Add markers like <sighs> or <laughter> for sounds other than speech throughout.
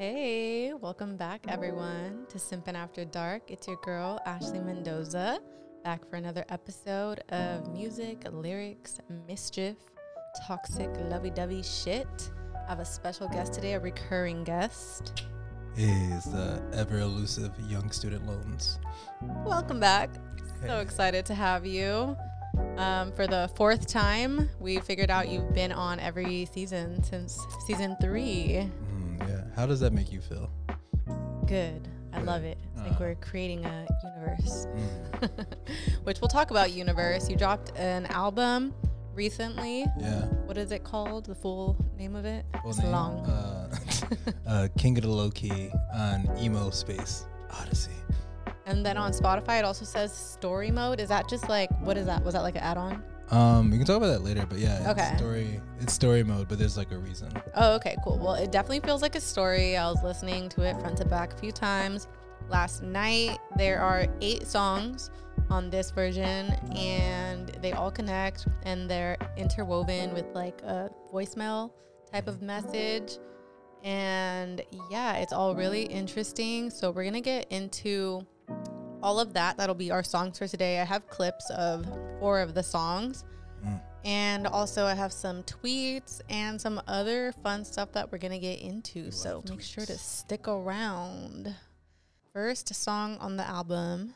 Hey, welcome back, everyone, to Simpin' After Dark. It's your girl, Ashley Mendoza, back for another episode of music, lyrics, mischief, toxic, lovey dovey shit. I have a special guest today, a recurring guest. Is the ever elusive young student loans. Welcome back. So Hey. excited to have you. Um, for the fourth time, we figured out you've been on every season since season three. Yeah. How does that make you feel? Good. I Good. love it. It's like Uh. we're creating a universe. Mm, <laughs> Which we'll talk about universe. You dropped an album recently. yeah. What is it called? The full name of it? Full it's name, long. Uh, <laughs> uh, King of the Low Key on emo space Odyssey. and then on Spotify, it also says story mode. Is that just like what is that? Was that like an add-on? Um, we can talk about that later, but yeah, Okay. it's story. It's story mode, but there's like a reason. Oh, okay, cool. Well, it definitely feels like a story. I was listening to it front to back a few times last night. There are eight songs on this version, and they all connect and they're interwoven with like a voicemail type of message. And yeah, it's all really interesting. So, we're gonna get into all of that. That'll be our songs for today. I have clips of four of the songs. Mm. And also, I have some tweets and some other fun stuff that we're going to get into. So love make sure to stick around. First song on the album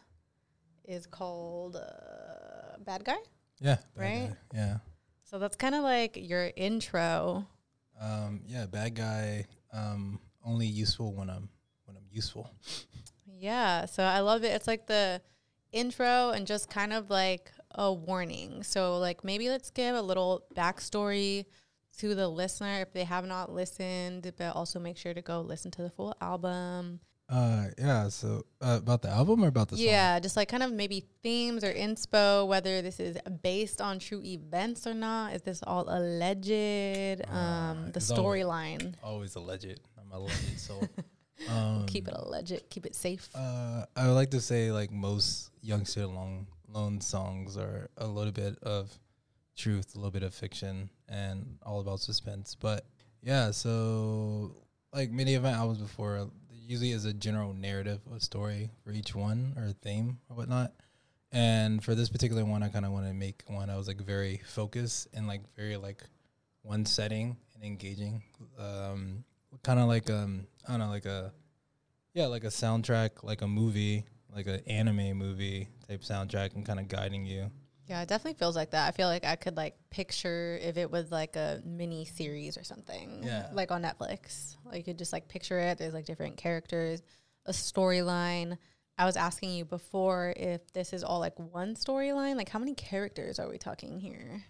is called uh, Bad Guy. Yeah. bad Right? guy, Yeah. So that's kind of like your intro. Um, yeah. Bad guy. Um, only useful when I'm when I'm useful. <laughs> Yeah. So I love it. It's like the intro and just kind of like a warning. So, like, maybe let's give a little backstory to the listener if they have not listened, but also make sure to go listen to the full album. Uh, yeah. So uh, about the album or about the song? yeah, just like kind of maybe themes or inspo, whether this is based on true events or not. Is this all alleged? Um, the it's always- storyline. Always alleged. I'm a alleged soul. <laughs> um, Keep it alleged. Keep it safe. Uh, I would like to say like most young student loan loan songs are a little bit of truth, a little bit of fiction, and all about suspense. But yeah, so like many of my albums before, usually is a general narrative, a story for each one or a theme or whatnot. And for this particular one, I kind of want to make one I was like very focused and like very like one setting and engaging. Um, kind of like um, I don't know, like a yeah, like a soundtrack, like a movie, like an anime movie type soundtrack, and kind of guiding you. Yeah, it definitely feels like that. I feel like I could like picture if it was like a mini series or something. Yeah. Like on Netflix. Like you could just like picture it. There's like different characters, a storyline. I was asking you before if this is all like one storyline. Like how many characters are we talking here?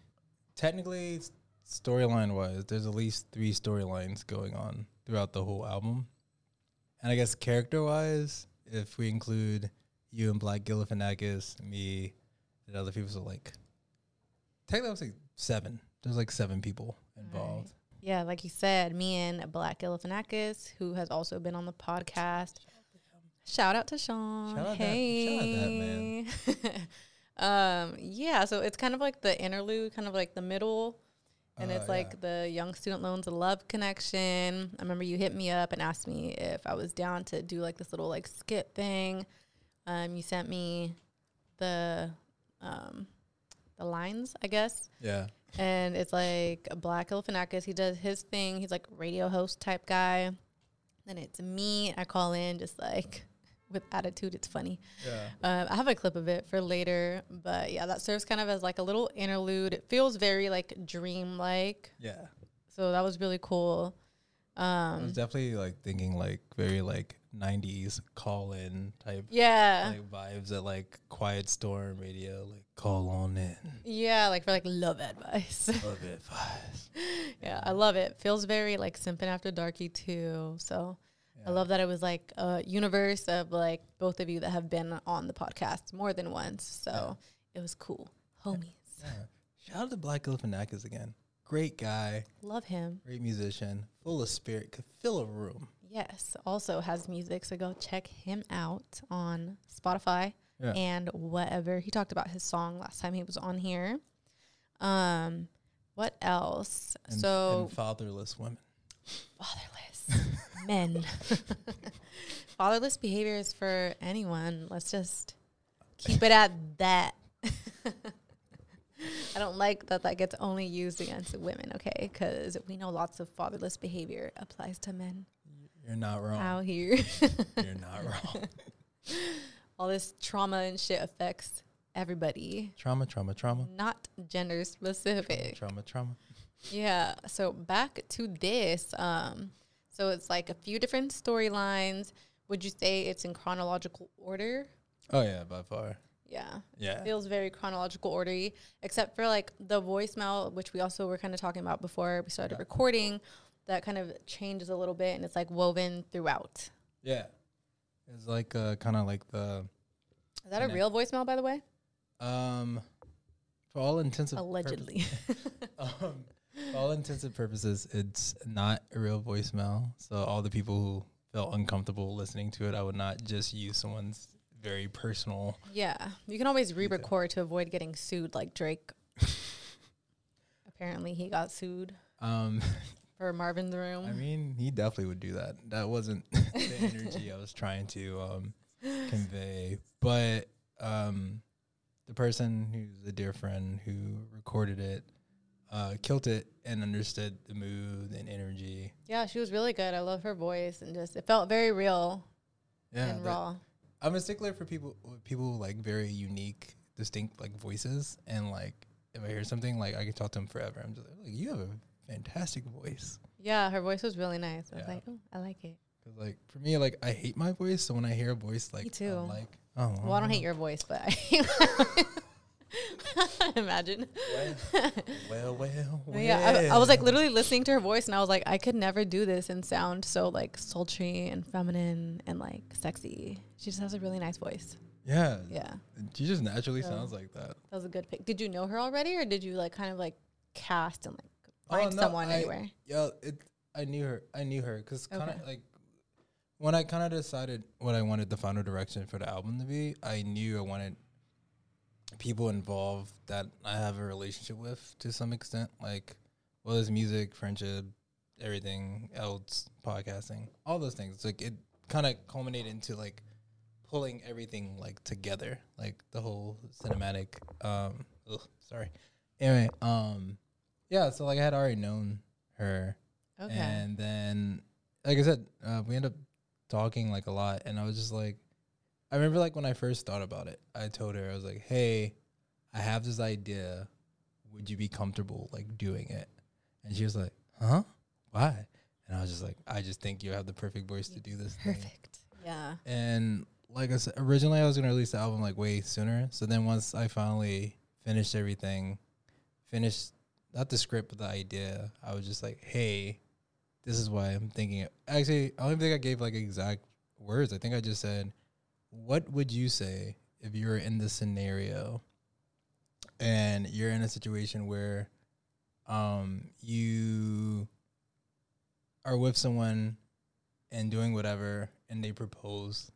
Technically, storyline wise, there's at least three storylines going on throughout the whole album. And I guess character wise, if we include you and Black Galifianakis, me, and other people, so like technically I would say seven. There's like seven people involved. Yeah, like you said, me and Black Galifianakis, who has also been on the podcast. Shout out to Sean. Shout out that- hey. <laughs> um, yeah, so it's kind of like the interlude, kind of like the middle. And Uh, it's like the Young Student Loans Love Connection. I remember you hit me up and asked me if I was down to do like this little like skit thing. Um, you sent me the um, the lines, I guess Yeah. and it's like a Black Galifianakis. He does his thing. He's like radio host type guy. Then it's me. I call in just like with attitude. It's funny. Yeah. Um, I have a clip of it for later, but yeah, that serves kind of as like a little interlude. It feels very like dreamlike. Yeah. So that was really cool. I Um, was definitely like thinking like very like '90s call in type yeah, like vibes at like Quiet Storm Radio, like call on in. yeah, like for like love advice. <laughs> Love advice vibes. yeah, I love it. Feels very like Simpin' After Darky too. So I love that it was like a universe of like both of you that have been on the podcast more than once. So it was cool. Homies. Yeah. Shout out to Black Galifianakis again. Great guy, Love him. great musician, full of spirit, could fill a room. Yes. Also has music. So go check him out on Spotify Yeah. and whatever. He talked about his song last time he was on here. Um, what else? And, so and fatherless women. Fatherless men. <laughs> fatherless behavior is for anyone. Let's just keep it at that. <laughs> I don't like that that gets only used against women, okay? Because we know lots of fatherless behavior applies to men You're not wrong. out here. <laughs> You're not wrong. All this trauma and shit affects everybody, trauma, trauma, trauma. not gender specific. Trauma, trauma. Yeah. So back to this. Um, so it's like a few different storylines. Would you say it's in chronological order? Oh yeah, by far. Yeah. Yeah. Feels very chronological ordery, except for like the voicemail, which we also were kind of talking about before we started recording. That kind of changes a little bit, and it's like woven throughout. Yeah. It's like uh, kind of like the Is that a Yeah. real voicemail, by the way? um, for all intents and Allegedly. <laughs> um, for all intents and purposes, it's not a real voicemail. So all the people who felt uncomfortable listening to it, I would not just use someone's very personal. Yeah, you can always re-record to avoid getting sued, like Drake. <laughs> Apparently, he got sued Um, <laughs> for Marvin's Room. I mean, he definitely would do that. That wasn't <laughs> the energy I was trying to um, convey. But um, the person who's a dear friend who recorded it uh, killed it and understood the mood and energy. yeah, she was really good. I love her voice, and just it felt very real Yeah, and raw. I'm a stickler for people people like very unique, distinct like voices, and like if I hear something, like I can talk to them forever. I'm just like, you have a fantastic voice. Yeah, her voice was really nice. I was like, oh, I like it. Cause like for me, like I hate my voice, so when I hear a voice like me too. I'm like, oh, Well, I don't hate your voice, but I hate <laughs> <laughs> <laughs> imagine. well, well, well. <laughs> Yeah, I, I was like literally listening to her voice, and I was like, I could never do this and sound so like sultry and feminine and like sexy. She just has a really nice voice. yeah, Yeah, She just naturally So- sounds like that. that was a good pick. Did you know her already, or did you like kind of like cast and like Oh, find no, someone I- anywhere? Yeah, it. I knew her. I knew her because kind of Okay. like when I kind of decided what I wanted the final direction for the album to be. I knew I wanted people involved that I have a relationship with to some extent, like well as music, friendship, everything else, podcasting, all those things. Like it kind of culminated into like pulling everything like together, like the whole cinematic. Um, ugh, sorry. Anyway, um, yeah. So like I had already known her, Okay. and then like I said, uh, we ended up talking like a lot, and I was just like, I remember like when I first thought about it, I told her I was like, hey, I have this idea. Would you be comfortable like doing it? And she was like, huh? Why? And I was just like, I just think you have the perfect voice to do this. thing." Perfect. Yeah. And like I said, originally I was gonna release the album like way sooner. So then once I finally finished everything, finished not the script but the idea, I was just like, hey, this is why I'm thinking. It. Actually, I don't even think I gave like exact words. I think I just said, what would you say if you were in this scenario and you're in a situation where um you are with someone and doing whatever and they propose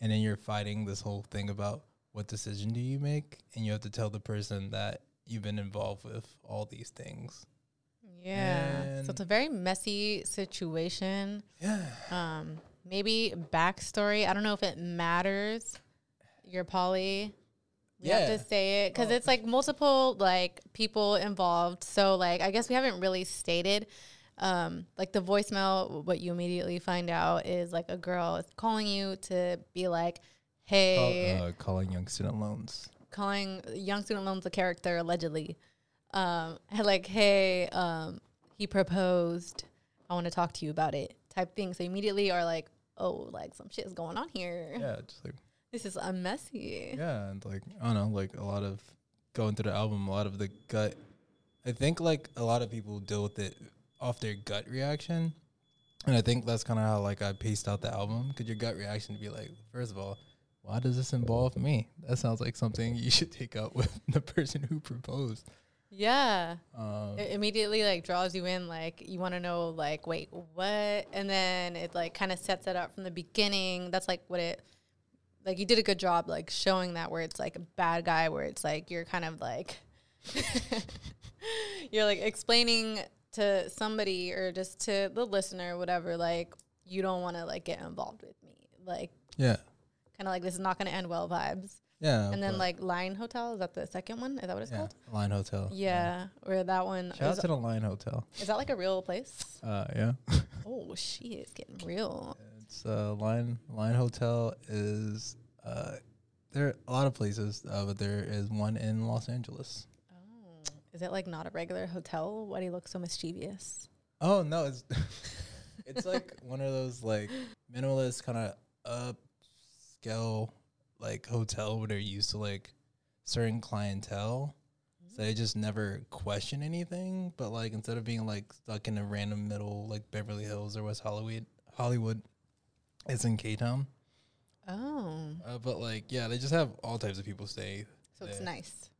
and then you're fighting this whole thing about what decision do you make and you have to tell the person that you've been involved with all these things Yeah. And- so it's a very messy situation. yeah Um, maybe backstory. I don't know if it matters. You're poly. We have to say it because Oh. it's like multiple like people involved. So like I guess we haven't really stated. Um, like the voicemail, what you immediately find out is like a girl is calling you to be like, "Hey, Call, uh, calling young student loans calling young student loans a character allegedly um like hey um he proposed i want to talk to you about it type thing so immediately are like oh like some shit is going on here yeah just like this is a messy Yeah, and like I don't know, like a lot of going through the album, a lot of the gut. I think like a lot of people deal with it off their gut reaction, and I think that's kind of how like I paced out the album because your gut reaction to be like, first of all, why does this involve me? That sounds like something you should take up with <laughs> the person who proposed. Yeah. Um, it immediately like draws you in like you want to know like wait what? And then it like kind of sets it up from the beginning. That's like what it like you did a good job like showing that where it's like a bad guy where it's like you're kind of like <laughs> you're like explaining to somebody or just to the listener whatever like you don't want to like get involved with me. Like yeah, kind of like this is not going to end well vibes yeah, and then like Line Hotel is that the second one is that what it's yeah, called Line Hotel. yeah, where that one Shout out to the Line Hotel. is that like a real place Uh, yeah. <laughs> Oh she is getting real. It's uh, Line Line Hotel is uh, there are a lot of places, uh, but there is one in Los Angeles. Oh, is it like not a regular hotel? Why do you look so mischievous? Oh no, it's <laughs> it's like one of those like minimalist kind of upscale like hotel where they're used to like certain clientele. So they just never question anything, but like instead of being like stuck in a random middle like Beverly Hills or West Hollywood, Hollywood, it's in K Town. Oh, Uh, but like, yeah, they just have all types of people stay. so it's nice.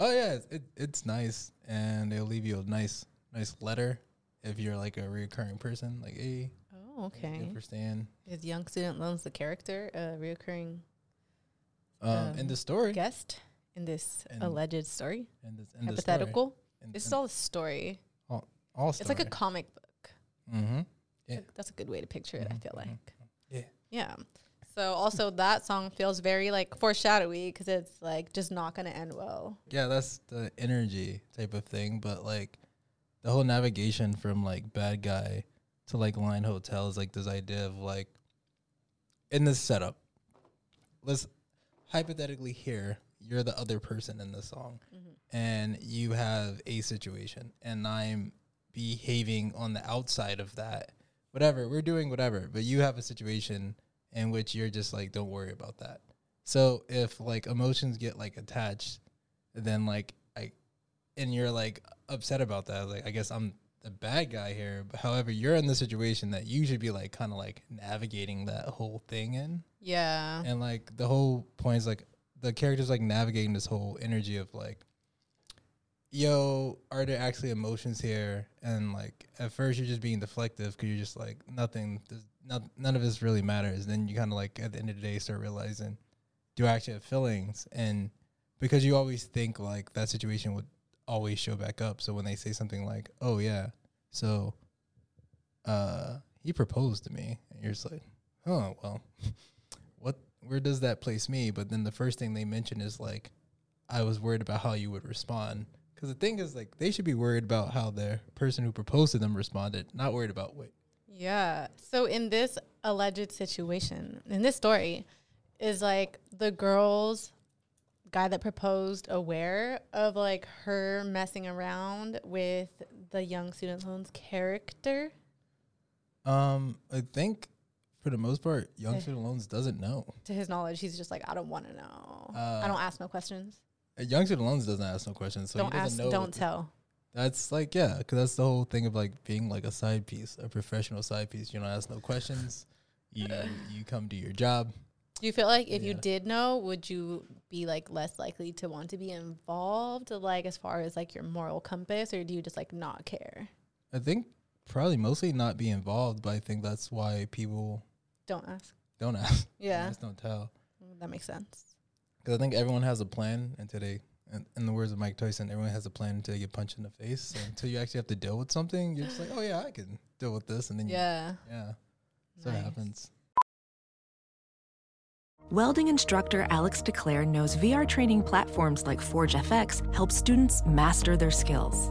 Oh yeah, it's, it, it's nice, and they'll leave you a nice nice letter if you're like a recurring person. Like, hey, Oh, okay. staying. Is Young Student Loans the character, a reoccurring Um, in Um, the story, guest in this alleged story? in this in Hypothetical. the story, This is all a story. all, all It's like a comic book. mm-hmm. It's a- that's a good way to picture it. I Mhm, feel mhm. like. Yeah. Yeah. So also that song feels very like foreshadowy because it's like just not gonna end well. Yeah, that's the energy type of thing. But like the whole navigation from like bad guy to like line hotel is like this idea of like in this setup. Let's hypothetically here, you're the other person in the song mm-hmm. and you have a situation and I'm behaving on the outside of that. Whatever, we're doing whatever, but you have a situation in which you're just like, don't worry about that. So if like emotions get like attached, then like I and you're like upset about that, like I guess I'm the bad guy here. But however, you're in the situation that you should be like kind of like navigating that whole thing in. Yeah. And like the whole point is like the character's like navigating this whole energy of like, yo, are there actually emotions here? And like at first you're just being deflective because you're just like nothing, not, none of this really matters. Then you kind of like at the end of the day start realizing, do I actually have feelings? And because you always think like that situation would always show back up. So when they say something like, oh yeah, so uh he proposed to me, and you're just like, oh well <laughs> what where does that place me but then the first thing they mention is like i was worried about how you would respond because the thing is like they should be worried about how the person who proposed to them responded not worried about what Yeah. So in this alleged situation, in this story, is like the girl's guy that proposed aware of like her messing around with the young student loans character. um i think for the most part young student loans doesn't know To his knowledge, he's just like, I don't want to know. I Uh, don't ask no questions. Uh, young student loans doesn't ask no questions so don't he ask, doesn't know don't tell. that's like yeah because that's the whole thing of like being like a side piece a professional side piece you don't ask no questions you you come do your job Do you feel like if you did know, would you be like less likely to want to be involved, like as far as like your moral compass, or do you just like not care? I think probably mostly not be involved, but I think that's why people Don't ask. don't ask. <laughs> Yeah, just don't tell. that makes sense. Because I think everyone has a plan until they, in, in the words of Mike Tyson, everyone has a plan until you get punched in the face. So until you actually have to deal with something, you're just like, oh yeah, I can deal with this, and then Yeah. you, yeah, so it happens. Welding instructor Alex DeClaire knows VR training platforms like Forge FX help students master their skills.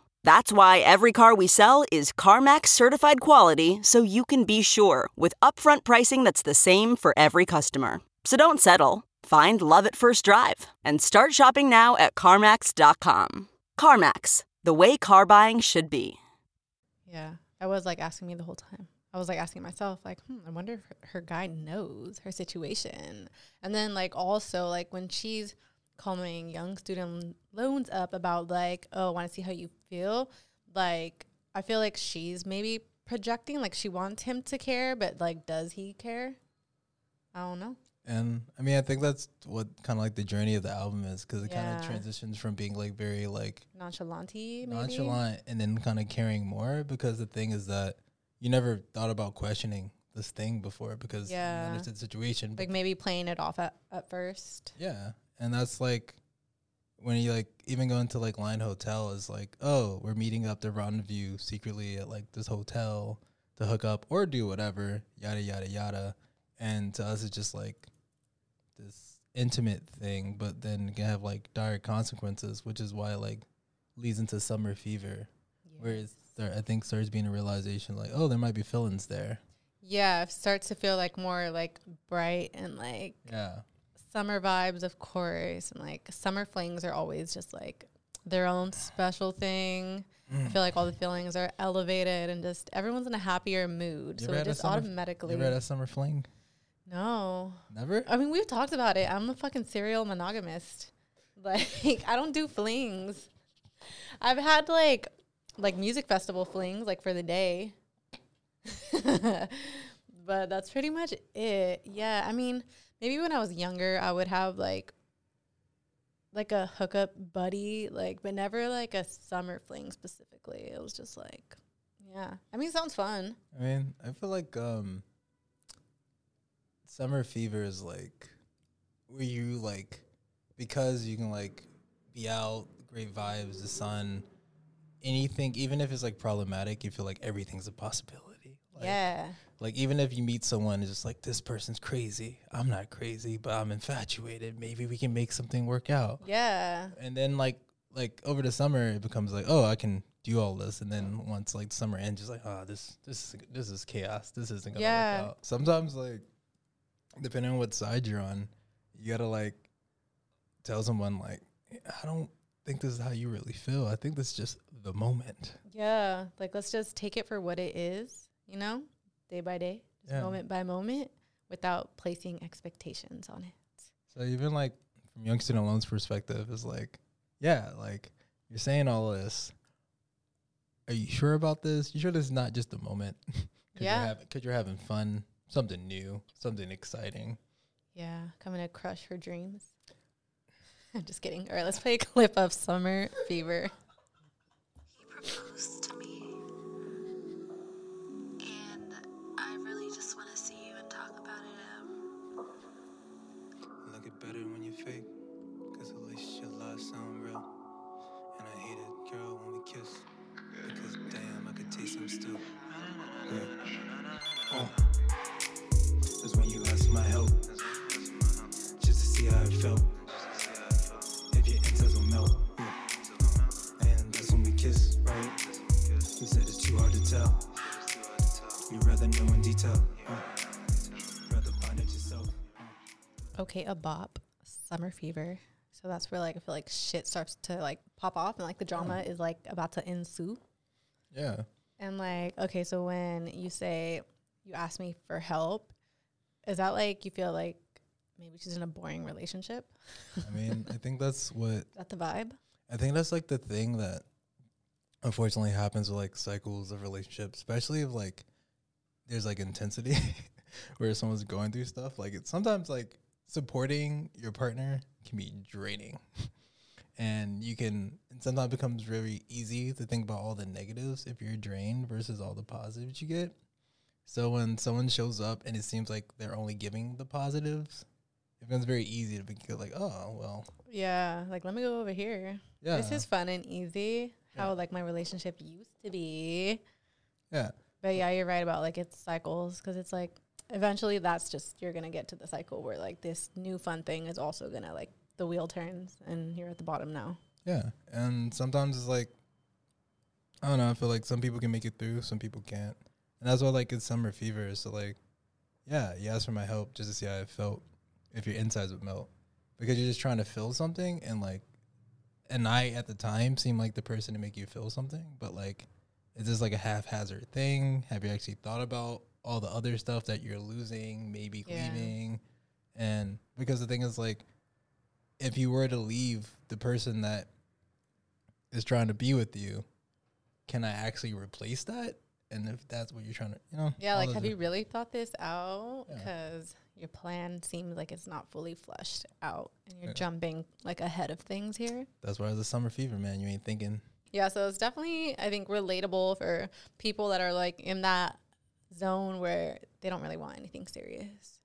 That's why every car we sell is CarMax certified quality so you can be sure with upfront pricing that's the same for every customer. So don't settle. Find love at first drive and start shopping now at CarMax.com. CarMax, the way car buying should be. Yeah, I was like asking me the whole time. I was like asking myself, like, hmm, I wonder if her, her guy knows her situation. And then like also like when she's calling young student loans up about like, oh, I want to see how you feel. Like I feel like she's maybe projecting like she wants him to care, but like, does he care? I don't know. And I mean, I think that's what kind of like the journey of the album is, because it kind of transitions from being like very like Nonchalant maybe. nonchalant and then kind of caring more. Because the thing is that you never thought about questioning this thing before because Yeah. you understood the situation. Like maybe playing it off at, at first. Yeah, and that's like when you like even go into like Line Hotel is like, oh, we're meeting up to rendezvous secretly at like this hotel to hook up or do whatever, yada yada yada. And to us, it's just like this intimate thing, but then can have like dire consequences, which is why like leads into summer fever, where it's there, I think starts being a realization like, oh, there might be feelings there. Yeah, it starts to feel like more like bright and like Yeah, summer vibes, of course, and like summer flings are always just like their own special thing. I Mm. feel like all the feelings are elevated and just everyone's in a happier mood. You so it just automatically. you had a summer fling? no. Never. I mean, we've talked about it. I'm a fucking serial monogamist. <laughs> Like, I don't do flings. I've had like like music festival flings like for the day. <laughs> but that's pretty much it. Yeah, I mean, maybe when I was younger, I would have like like a hookup buddy, like but never like a summer fling specifically. It was just like yeah. I mean, it sounds fun. I mean, I feel like um summer fever is like where you like because you can like be out, great vibes, the sun, anything, even if it's like problematic, you feel like everything's a possibility. Like, yeah. Like even if you meet someone, it's just like this person's crazy. I'm not crazy, but I'm infatuated. Maybe we can make something work out. Yeah. And then like like over the summer, it becomes like, oh, I can do all this. And then once like summer ends, just like, oh, this this is this is chaos. This isn't gonna Yeah. work out. Sometimes like, depending on what side you're on, you gotta like tell someone like, I don't think this is how you really feel. I think this is just the moment. Yeah, like let's just take it for what it is, you know, day by day, just Yeah. moment by moment, without placing expectations on it. So even like from young student loans perspective, is like, yeah, like you're saying all this. Are you sure about this? You sure this is not just a moment? <laughs> Cause Yeah. You're having, Cause you're having fun, something new, something exciting. Yeah, coming to crush her dreams. I'm <laughs> just kidding. All right, let's play a clip of Summer Fever. proposed to me. Okay, a bop, Summer Fever. So that's where like I feel like shit starts to like pop off and like the drama mm. is like about to ensue. Yeah. And like, okay, so when you say you ask me for help, is that like you feel like maybe she's in a boring relationship? I mean, I think that's what <laughs> Is that the vibe? I think that's like the thing that unfortunately happens with like cycles of relationships, especially if like there's like intensity <laughs> where someone's going through stuff. Like it's sometimes like supporting your partner can be draining. And you can and sometimes it becomes very easy to think about all the negatives if you're drained versus all the positives you get. So when someone shows up and it seems like they're only giving the positives, it becomes very easy to be like, oh well, Yeah, like let me go over here. yeah, This is fun and easy. How Yeah. like my relationship used to be. yeah. But yeah, you're right about like it's cycles because it's like eventually that's just you're gonna get to the cycle where like this new fun thing is also gonna like the wheel turns and you're at the bottom now. Yeah, and sometimes it's like I don't know. I feel like some people can make it through, some people can't, and that's why like it's summer fever. So like, yeah, you ask for my help just to see how I felt if your insides would melt because you're just trying to feel something and like, and I at the time seemed like the person to make you feel something, but like, is this like a haphazard thing? Have you actually thought about all the other stuff that you're losing, maybe Yeah. leaving, and because the thing is like if you were to leave the person that is trying to be with you, can I actually replace that? And if that's what you're trying to, you know, Yeah, like have you really thought this out? Yeah. Because your plan seems like it's not fully fleshed out and you're Yeah. jumping like ahead of things here. That's why it's a summer fever, man. You ain't thinking. Yeah, so it's definitely I think relatable for people that are like in that zone where they don't really want anything serious.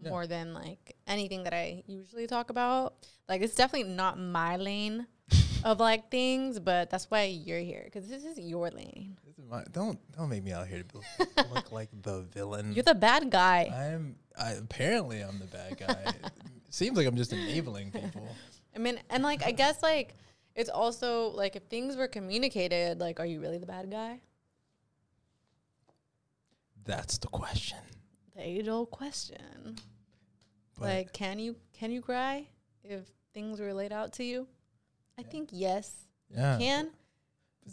Yeah. More than like anything that I usually talk about. Like it's definitely not my lane <laughs> of like things, but that's why you're here cuz this is your lane. This is my, don't don't make me out here to <laughs> look like the villain. You're the bad guy. I'm. I apparently I'm the bad guy. <laughs> Seems like I'm just enabling people. I mean, and like I guess like it's also like if things were communicated, like are you really the bad guy? That's the question. The age old question. But like can you can you cry if things were laid out to you? I think yes, yeah, can,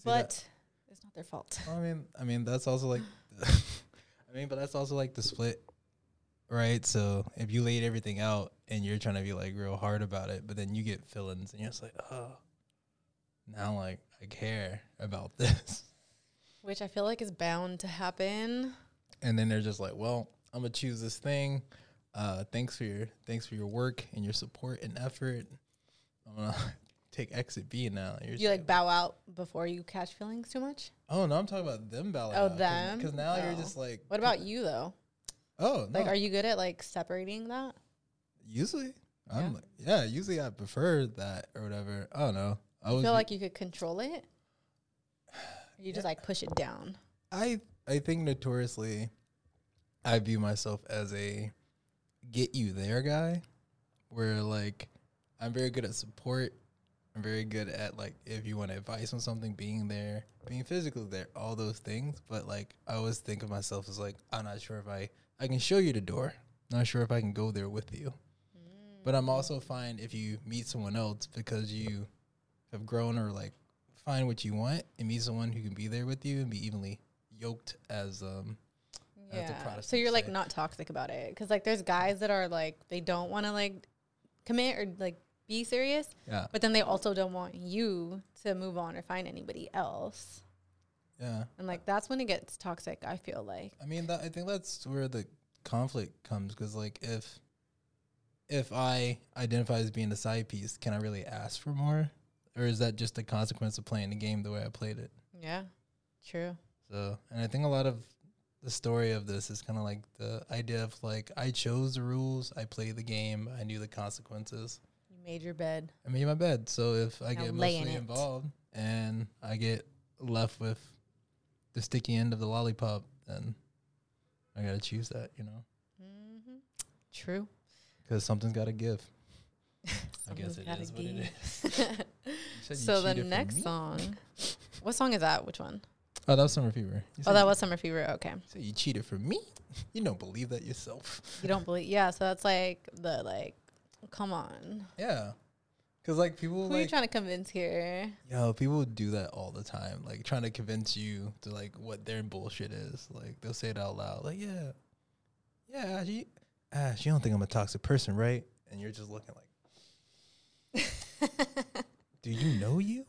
But it's not their fault. I mean, I mean that's also like, <laughs> <laughs> I mean, but that's also like the split, right? So if you laid everything out and you're trying to be like real hard about it, but then you get feelings and you're just like, oh, now like I care about <laughs> this, Which I feel like is bound to happen. And then they're just like, well, I'm gonna choose this thing. Uh, thanks for your thanks for your work and your support and effort. I'm gonna <laughs> take exit B now. You're You like bow out before you catch feelings too much. oh no, I'm talking about them ballet. Oh, them? Because now you're Oh. just like, What about you though? oh, no. Like, are you good at like separating that? Usually, Yeah. I'm like, yeah. Usually, I prefer that or whatever. I don't know. I feel like you could control it. <sighs> You just like push it down. I I think notoriously, I view myself as a get you there guy, where like I'm very good at support. I'm very good at like if you want advice on something, being there, being physically there, all those things. But like I always think of myself as like I'm not sure if I I can show you the door. Not sure if I can go there with you. Mm. But I'm also fine if you meet someone else because you have grown or like find what you want and meet someone who can be there with you and be evenly yoked as um Yeah. So you're like not toxic about it because like there's guys that are like they don't want to like commit or like be serious, yeah but then they also don't want you to move on or find anybody else. yeah And like that's when it gets toxic. I feel like. I mean that I think that's where the conflict comes because like if if I identify as being a side piece, can I really ask for more, or is that just a consequence of playing the game the way I played it? Yeah. True. So, and I think a lot of the story of this is kind of like the idea of like I chose the rules, I played the game, I knew the consequences. You made your bed. I made my bed. So if I Now get in emotionally involved and I get left with the sticky end of the lollipop, then I gotta choose that, you know, Mm-hmm. True. because something's got to give. <laughs> I guess it what it give. is. <laughs> You you so the next song, what song is that? Which one? Oh, that was Summer Fever. You Oh, that you- was Summer Fever. Okay. So you cheated for me? <laughs> You don't believe that yourself. You don't believe? Yeah. So that's like the like, come on. Yeah. Cause like people Who are you trying to convince here? yo, people do that all the time. Like trying to convince you to like what their bullshit is. Like they'll say it out loud. Like yeah, yeah, ah, Ash, you, Ash, ah, you don't think I'm a toxic person, right? And you're just looking like, <laughs> do you know you?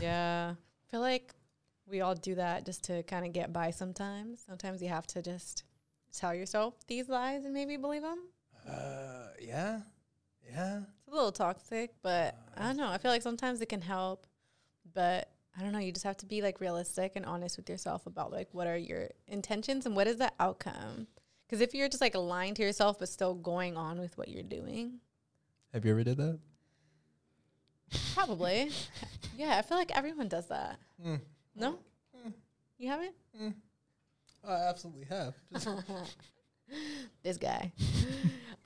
yeah. I feel like we all do that just to kind of get by sometimes. Sometimes you have to just tell yourself these lies and maybe believe them. Uh, yeah, yeah. It's a little toxic, but I don't know. I feel like sometimes it can help, but I don't know. You just have to be like realistic and honest with yourself about like what are your intentions and what is the outcome. Because if you're just like lying to yourself but still going on with what you're doing, Have you ever did that? probably, <laughs> yeah. I feel like everyone does that. Mm. No, mm. you haven't. Mm. I absolutely have. <laughs> This guy.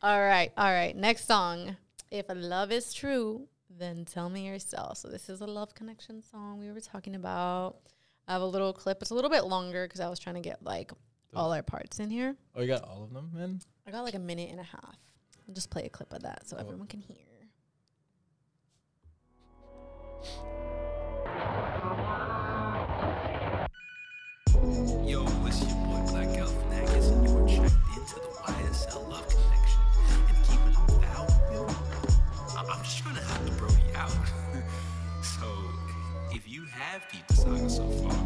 all right, all right. Next song. If love is true, then tell me yourself. So this is a love connection song we were talking about. I have a little clip. It's a little bit longer because I was trying to get like all our parts in here. oh, you got all of them, man. I got like a minute and a half. I'll just play a clip of that so oh. everyone can hear. Saga so far,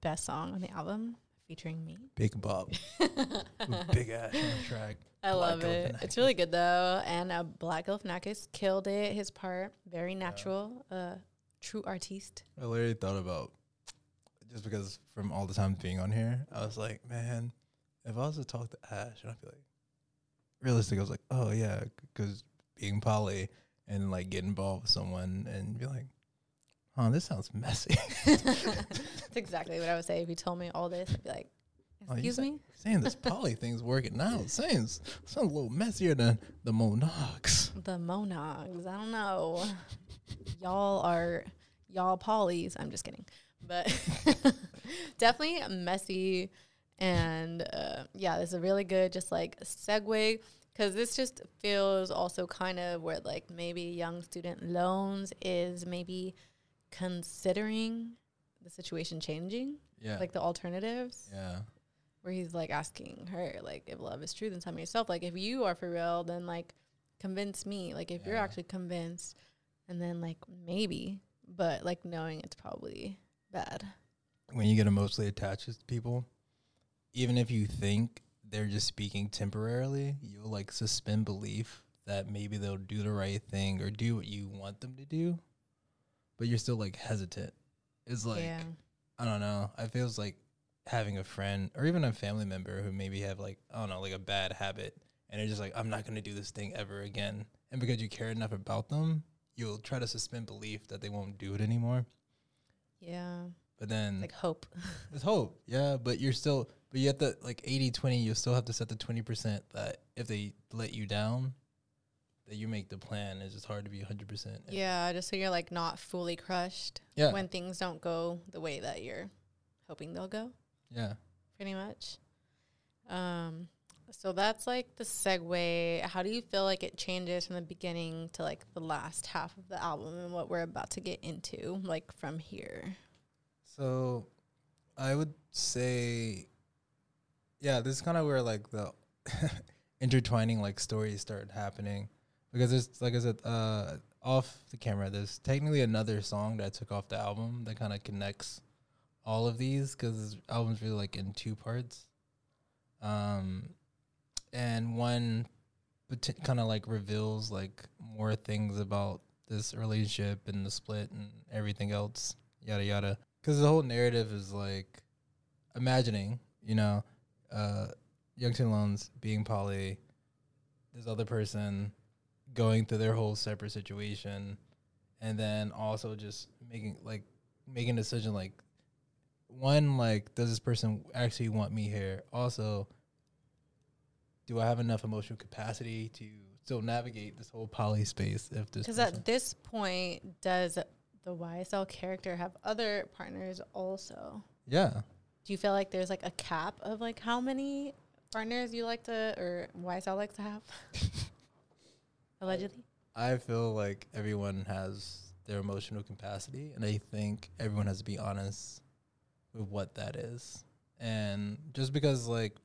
best song on the album featuring me. Big Bob, <laughs> big ass on the track. I Black love it. It's really good though. And uh, Black Galifianakis killed it. His part very natural. Uh, true artiste. I literally thought about just because from all the time being on here, I was like, man, if I was to talk to Ash, and I'd be like, realistic, I was like, oh yeah, because being poly and like get involved with someone and be like, huh, this sounds messy. That's exactly what I would say if you told me all this. I'd be like, <laughs> Oh, excuse sa- me. saying this poly thing's working out. Sounds sounds a little messier than the Monox. The monogs. I don't know. y'all are y'all polys. I'm just kidding. But <laughs> definitely messy. And uh, yeah, this is a really good just like segue because this just feels also kind of where like maybe young student loans is maybe considering the situation changing. Yeah. Like the alternatives Yeah. where he's like asking her like if love is true then tell me yourself like if you are for real then like convince me like if you're actually convinced and then like maybe but like knowing it's probably bad when you get emotionally attached to people, even if you think they're just speaking temporarily, you'll like suspend belief that maybe they'll do the right thing or do what you want them to do, but you're still like hesitant. It's like yeah I don't know. I feels like having a friend or even a family member who maybe have like I don't know like a bad habit and they're just like I'm not gonna do this thing ever again, and because you care enough about them, you'll try to suspend belief that they won't do it anymore. yeah But then like hope <laughs> there's hope, yeah, but you're still, but you have to like 80 20, you still have to set the 20% that if they let you down, that you make the plan. It's just hard to be 100%. yeah just so you're like not fully crushed Yeah. when things don't go the way that you're hoping they'll go. Yeah. pretty much. Um, so that's like the segue. How do you feel like it changes from the beginning to like the last half of the album and what we're about to get into, like from here? So I would say, yeah, this is kind of where like the <laughs> intertwining like stories start happening because there's like I said, uh, off the camera, there's technically another song that I took off the album that kind of connects all of these because this album's really like in two parts. Um, and one kind of like reveals like more things about this relationship and the split and everything else, yada yada. Because the whole narrative is like imagining, you know, uh, Young Teen Loans being poly, this other person going through their whole separate situation, and then also just making like making a decision like one like does this person actually want me here? Also, do I have enough emotional capacity to still navigate this whole poly space if this Because at this point, does the YSL character have other partners also? yeah Do you feel like there's like a cap of like how many partners you like to or YSL likes to have? <laughs> Allegedly. I feel like everyone has their emotional capacity, and I think everyone has to be honest with what that is. And just because, like,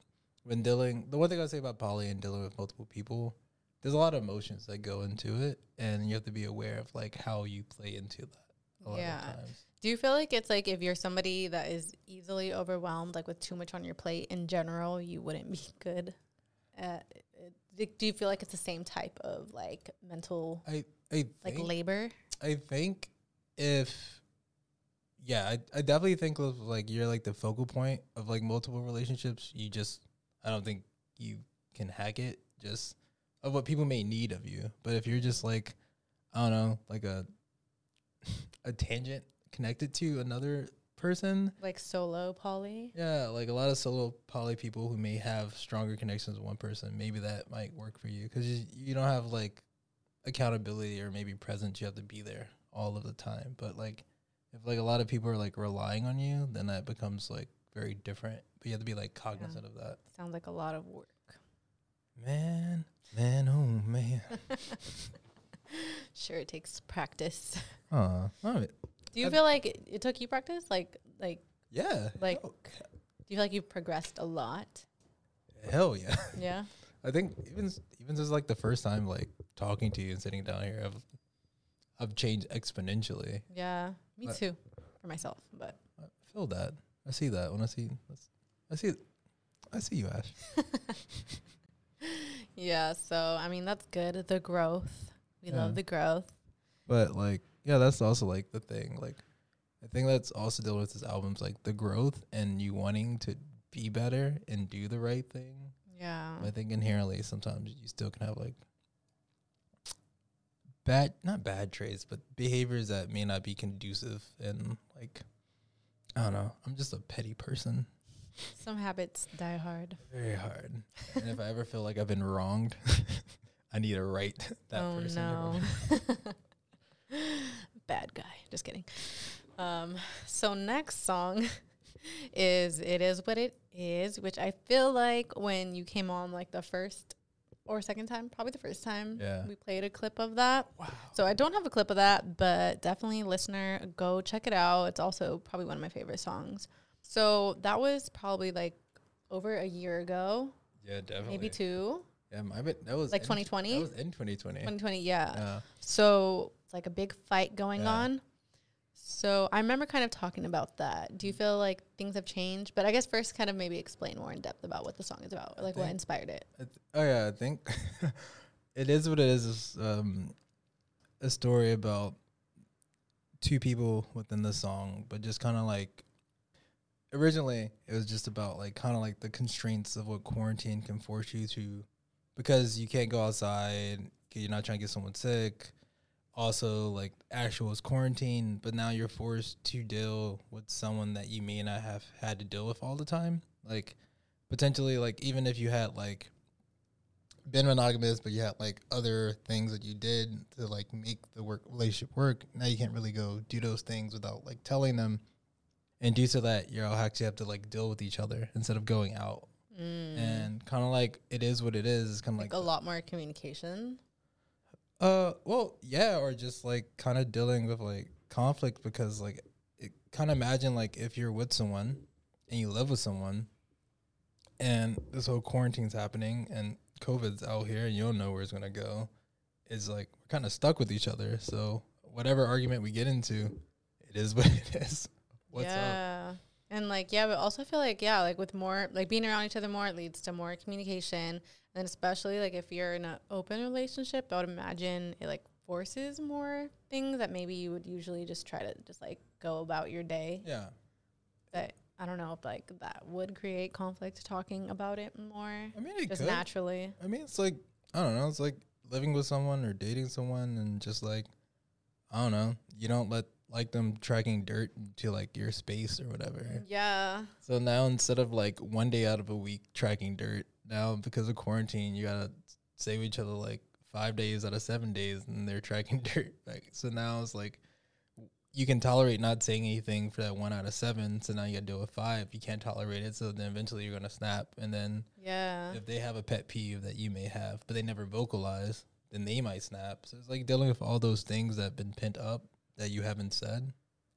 when dealing, the one thing I say about poly and dealing with multiple people, there's a lot of emotions that go into it, and you have to be aware of like how you play into that. A lot yeah. of times. Do you feel like it's like if you're somebody that is easily overwhelmed, like with too much on your plate in general, you wouldn't be <laughs> good at Do you feel like it's the same type of like mental, I I like think- labor? I think if yeah, I, I definitely think of like you're like the focal point of like multiple relationships. You just I don't think you can hack it just of what people may need of you. But if you're just like I don't know, like a <laughs> a tangent connected to another person, Like solo poly? yeah, like a lot of solo poly people who may have stronger connections with one person, maybe that might work for you because you, you don't have like accountability or maybe presence. You have to be there all of the time. But like, if like a lot of people are like relying on you, then that becomes like very different. But you have to be like cognizant of that. Sounds like a lot of work. Man, man, oh man. <laughs> Sure, it takes practice. Aw, love it. Do you I- feel like it, it took you practice? Like, like, Yeah. like, do you feel like you've progressed a lot? Hell yeah. Yeah. <laughs> I think even even since like the first time like talking to you and sitting down here, I've I've changed exponentially. Yeah, me But- too, for myself. But I feel that. I see that when I see. I see. I see you, Ash. <laughs> yeah, so I mean that's good. The growth, we Yeah. love the growth. But like, yeah, that's also like the thing. Like, I think that's also dealing with this album's like the growth and you wanting to be better and do the right thing. Yeah. I think inherently sometimes you still can have like bad, not bad traits, but behaviors that may not be conducive and like, I don't know. I'm just a petty person. Some habits die hard. Very hard. and if I ever feel like I've been wronged, <laughs> I need to right that oh person. no. <laughs> Bad guy. Just kidding. Um, so next song <laughs> is "It Is What It Is," which I feel like when you came on like the first or second time, probably the first time, Yeah. we played a clip of that. Wow. So I don't have a clip of that, but definitely listener, go check it out. It's also probably one of my favorite songs. So that was probably like over a year ago, Yeah, definitely. maybe two. Yeah, my bit that was Like in- 2020? That was in 2020. 2020, yeah. Yeah. So it's like a big fight going Yeah. on. So I remember kind of talking about that. Do you feel like things have changed? But I guess first, kind of maybe explain more in depth about what the song is about, or like what inspired it. Th- oh yeah, I think <laughs> it is what it is. Is um, a story about two people within the song, but just kind of like originally it was just about like kind of like the constraints of what quarantine can force you to, because you can't go outside, you're not trying to get someone sick. Also, like actual is quarantine, but now you're forced to deal with someone that you may not have had to deal with all the time. Like potentially, like even if you had like been monogamous, but you had like other things that you did to like make the work relationship work. Now you can't really go do those things without like telling them, and due to that, you all actually have to like deal with each other instead of going out. Mm. And kind of like it is what it is. It's kind of like like, a lot more communication. Uh, well, yeah, or just like kind of dealing with like conflict because like it kind of imagine like if you're with someone and you live with someone, and this whole quarantine's happening and COVID's out here and you don't know where it's gonna go, it's like we're kind of stuck with each other. So whatever argument we get into, it is <laughs> what it is. What's up? And like, yeah, but also I feel like, yeah, like with more, like being around each other more, it leads to more communication. And especially like if you're in an open relationship, I would imagine it like forces more things that maybe you would usually just try to just like go about your day. Yeah. But I don't know if like that would create conflict talking about it more. I mean, it just could. naturally. I mean, it's like I don't know. It's like living with someone or dating someone, and just like I don't know. You don't let like them tracking dirt to like your space or whatever. Yeah. So now instead of like one day out of a week tracking dirt, now because of quarantine, you gotta save each other like five days out of seven days, and they're tracking <laughs> dirt. Like so now it's like you can tolerate not saying anything for that one out of seven. So now you gotta deal with five. You can't tolerate it. So then eventually you're gonna snap, and then Yeah. if they have a pet peeve that you may have, but they never vocalize, then they might snap. So it's like dealing with all those things that have been pent up that you haven't said.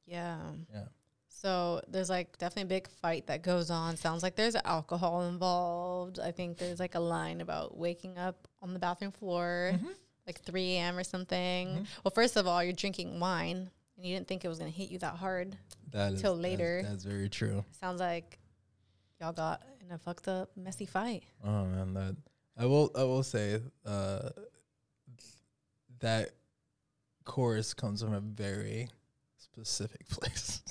Yeah. Yeah. So there's like definitely a big fight that goes on. Sounds like there's alcohol involved. I think there's like a line about waking up on the bathroom floor like 3 a.m. or something. Well, first of all, you're drinking wine and you didn't think it was going to hit you that hard That is till that's- later. That's, very true. Sounds like y'all got in a fucked up, messy fight. Oh man, that I will I will say uh that chorus comes from a very specific <laughs> place.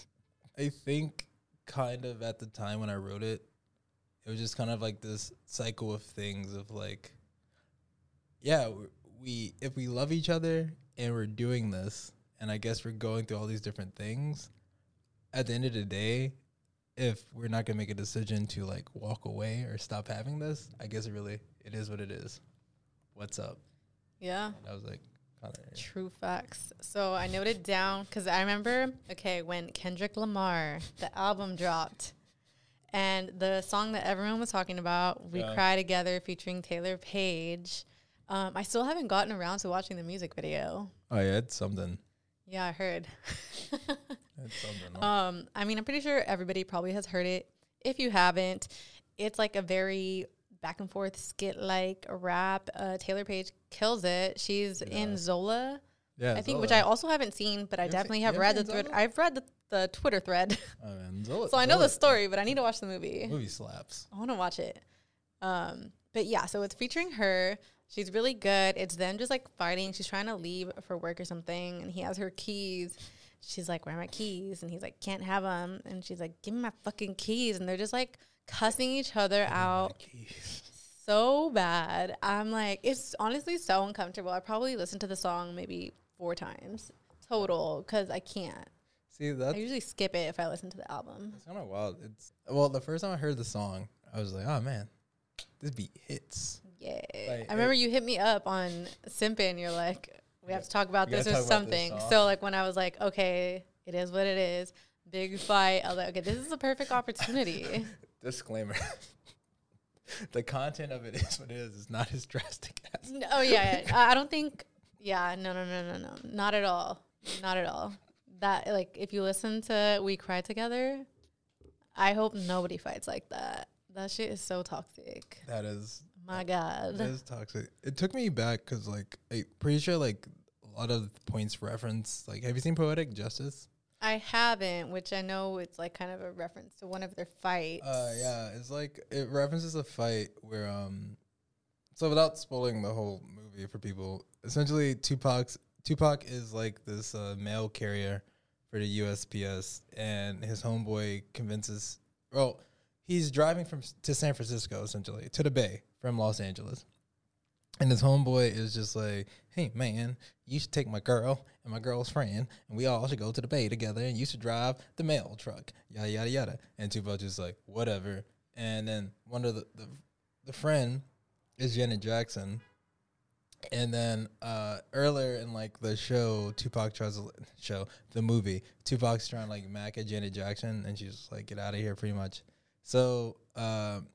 I think kind of at the time when I wrote it, it was just kind of like this cycle of things of like yeah, we if we love each other and we're doing this and I guess we're going through all these different things, at the end of the day, if we're not gonna make a decision to like walk away or stop having this, I guess it really it is what it is. What's up? Yeah. I was like, kind of True facts. So I noted down because I remember, okay, when Kendrick Lamar, the album dropped, and the song that everyone was talking about, We Yeah. Cry Together, featuring Taylour Paige. Um, I still haven't gotten around to watching the music video. Oh yeah, it's something. Yeah, I heard. <laughs> It's something. Um, I mean, I'm pretty sure everybody probably has heard it. If you haven't, it's like a very back and forth skit like rap. Uh, Taylour Paige kills it. She's in Zola. Yeah, I think, which I also haven't seen, but I You definitely have read the thread. I've read the, the Twitter thread, <laughs> Oh Zola, so I know the story, but I need to watch the movie. Movie slaps. I want to watch it. Um, but yeah, so it's featuring her. She's really good. It's them just like fighting. She's trying to leave for work or something, and he has her keys. She's like, "Where are my keys?" And he's like, "Can't have them." And she's like, "Give me my fucking keys." And they're just like cussing each other oh out so bad. I'm like, it's honestly so uncomfortable. I probably listened to the song maybe four times total because I can't. See that I usually skip it if I listen to the album. it's kind of wild. It's well, the first time I heard the song, I was like, oh man, this beat hits. Yeah. Like, I remember you hit me up on Simpin. You're like, we have to talk about this or about this something. So like when I was like, okay, it is what it is. Big fight. I was like, okay, this is a perfect opportunity. <laughs> Disclaimer. <laughs> the content of it is what it is. It's not as drastic as No, oh yeah, yeah. I I don't think. Yeah, no, no, no, no, no, not at all, not at all. That like, if you listen to "We Cry Together," I hope nobody fights like that. That shit is so toxic. that is My God. It is toxic. It took me back because, like, I'm pretty sure, like, a lot of points reference. Like, have you seen Poetic Justice? I haven't, which I know it's like kind of a reference to one of their fights. Uh, yeah, it's like it references a fight where, um, so without spoiling the whole movie for people, essentially Tupac's Tupac is like this uh, mail carrier for the USPS, and his homeboy convinces. Well, he's driving from to San Francisco essentially to the Bay from Los Angeles. And his homeboy is just like, hey, man, you should take my girl and my girl's friend, and we all should go to the bay together, and you should drive the mail truck, yada, yada, yada. And Tupac just like, whatever. And then one of the, the, the friend is Janet Jackson, And then uh, earlier in like the show, Tupac tries to show the movie. Tupac's trying to like mack at Janet Jackson, and she's like, "Get out of here," pretty much. So um,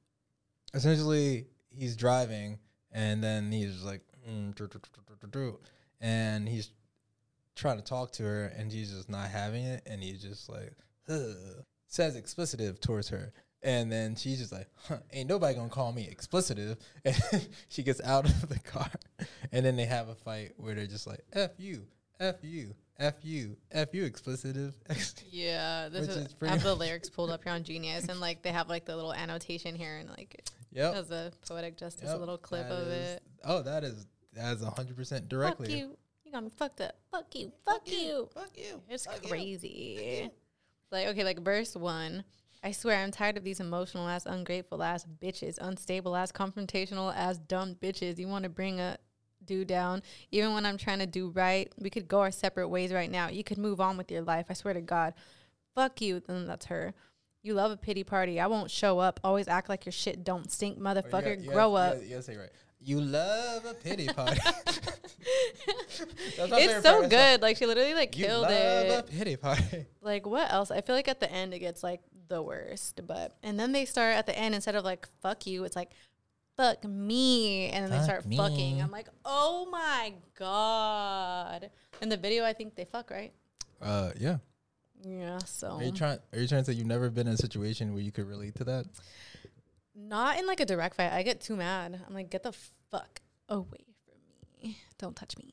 essentially, he's driving, and then he's like, mm, and he's trying to talk to her, and she's just not having it, and he's just like, "Ugh," says explicitive towards her. And then she's just like, huh, ain't nobody gonna call me explicitive. <laughs> And she gets out of the car. <laughs> And then they have a fight where they're just like, F you, F you, F you, F you, explicitive. <laughs> Yeah, this is, is I have the lyrics pulled up here on Genius, and like they have like the little annotation here, and like it Yep. has a poetic justice, a little clip of is- it. Oh, that is that is hundred percent directly. Fuck you. You got me fucked up. Fuck you. Fuck, you. Fuck you. It's crazy. Like, okay, like verse one. I swear I'm tired of these emotional ass, ungrateful ass bitches, unstable ass, confrontational ass, dumb bitches. You want to bring a dude down. Even when I'm trying to do right, we could go our separate ways right now. You could move on with your life. I swear to God. Fuck you. Then that's her. You love a pity party. I won't show up. Always act like your shit don't stink, oh, motherfucker. got- Grow gotta- up. You gotta, say right. You love a pity <laughs> party. <laughs> It's so good. Like she literally like You killed love it. a pity party. <laughs> Like what else? I feel like at the end it gets like the worst, but and then they start at the end instead of like fuck you, it's like fuck me, and then they Fuck start fucking. I'm like, oh my god! In the video, I think they fuck right. Uh, yeah. Yeah. So Are you trying? Are you trying to say you've never been in a situation where you could relate to that? not in like a direct fight. I get too mad. I'm like, get the fuck away from me! Don't touch me.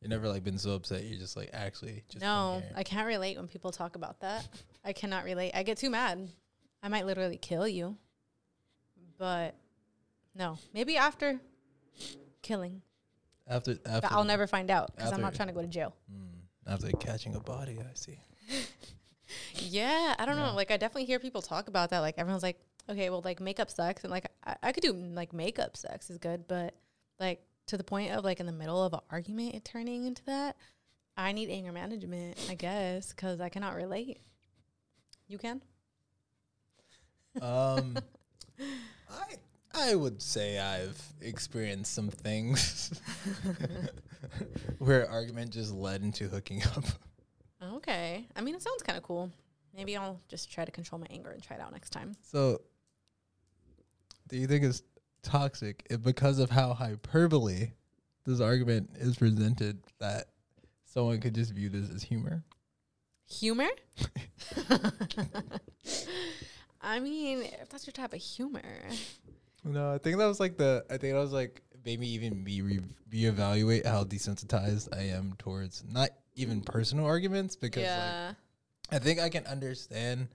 You never like been so upset. You're just like actually just no, I can't relate when people talk about that. I cannot relate. I get too mad. I might literally kill you. But no, maybe after killing. after after But I'll never find out because I'm not trying to go to jail. after catching a body. I see. <laughs> Yeah, I don't know. Like I definitely hear people talk about that. Like everyone's like, okay, well, like makeup sex, and like I, I could do like makeup sex is good, but like to the point of like in the middle of an argument, it turning into that. I need anger management, I guess, because I cannot relate. You can. Um, <laughs> I I would say I've experienced some things <laughs> where argument just led into hooking up. Okay. I mean, it sounds kind of cool. Maybe I'll just try to control my anger and try it out next time. So, do you think it's toxic if because of how hyperbole this argument is presented that someone could just view this as humor? Humor? <laughs> <laughs> I mean, if that's your type of humor. No, I think that was like the. I think that was like maybe even be re- reevaluate how desensitized I am towards not even personal arguments because Yeah. like I think I can understand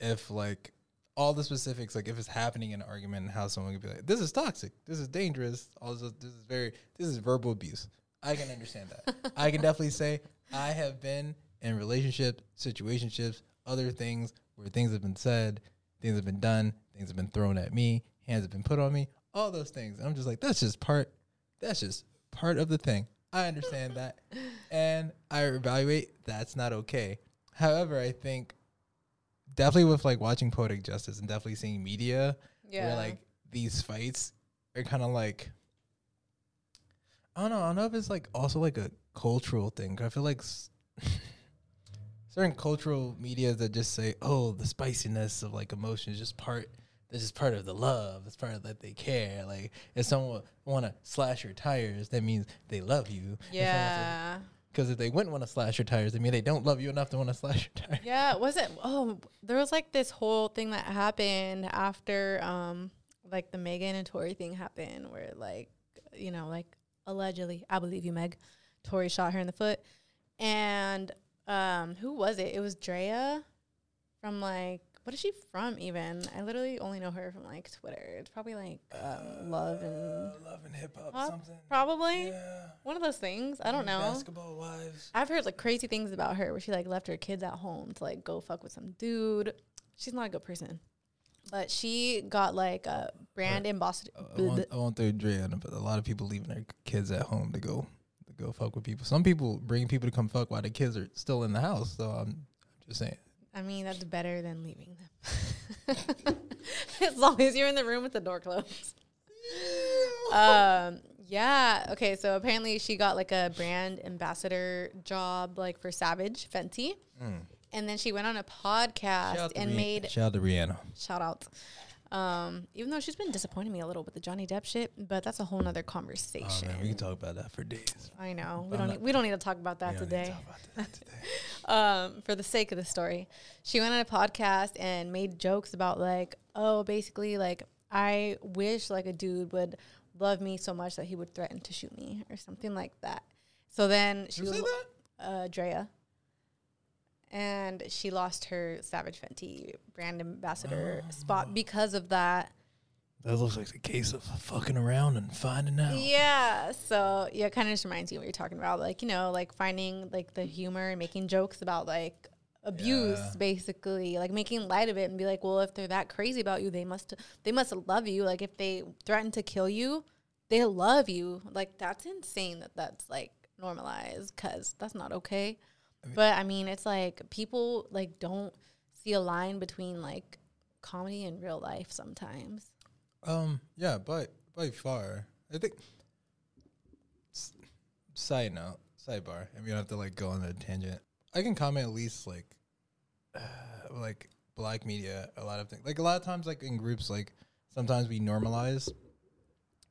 if like all the specifics, like if it's happening in an argument, and how someone could be like, "This is toxic. This is dangerous. Also, this, this is very. This is verbal abuse." I can understand that. <laughs> I can definitely say I have been in relationships, situationships, other things where things have been said, things have been done, things have been thrown at me, hands have been put on me, all those things. And I'm just like, that's just part. That's just part of the thing. I understand that, <laughs> and I evaluate that's not okay. However, I think definitely with like watching Poetic Justice and definitely seeing media Yeah. where like these fights are kind of like I don't know. I don't know if it's like also like a cultural thing. I feel like s- <laughs> certain cultural media that just say, "Oh, the spiciness of like emotion is just part. That's just part of the love. It's part of that they care. Like if someone want to slash your tires, that means they love you. Yeah. Because if they wouldn't want to slash your tires, I mean they don't love you enough to want to <laughs> slash your tires. Yeah, was it? Oh, there was like this whole thing that happened after, um, like the Megan and Tory thing happened, where like, you know, like allegedly, I believe you, Meg, Tory shot her in the foot, and um, who was it? It was Draya from like, what is she from? Even I literally only know her from like Twitter. It's probably like um, love and love and hip hop, something. Probably yeah. one of those things. I don't know. Basketball wives. I've heard like crazy things about her where she like left her kids at home to like go fuck with some dude. She's not a good person. But she got like a brand ambassador. I won't, I won't throw Dre but a lot of people leaving their kids at home to go to go fuck with people. Some people bring people to come fuck while the kids are still in the house. So I'm just saying. I mean, that's better than leaving them. <laughs> as long as you're in the room with the door closed. <laughs> um, Yeah. Okay. So apparently she got like a brand ambassador job, like for Savage Fenty, Mm. and then she went on a podcast Shout out to and Rih- made shout out to Rihanna. shout out. Um, even though she's been disappointing me a little with the Johnny Depp shit, but that's a whole nother conversation. Oh man, we can talk about that for days. I know. We don't. Need, we don't need to talk about that today. <laughs> um, for the sake of the story, she went on a podcast and made jokes about like, oh, basically, like I wish like a dude would love me so much that he would threaten to shoot me or something like that. So then she Who was said uh, Draya, and she lost her Savage Fenty brand ambassador ah. spot because of that. That looks like the case of fucking around and finding out. Yeah. So yeah, it kind of just reminds me what you're talking about. Like, you know, like finding like the humor and making jokes about like abuse Yeah. basically. Like making light of it and be like, well, if they're that crazy about you, they must they must love you. Like if they threaten to kill you, they love you. Like that's insane that that's like normalized cuz that's not okay. But I mean, it's like people like don't see a line between like comedy and real life sometimes. Um. Yeah. By by far, I think. s- Side note, sidebar, and we don't have to like go on a tangent. I can comment at least like, uh, <sighs> like black media. A lot of things, like a lot of times, like in groups, like sometimes we normalize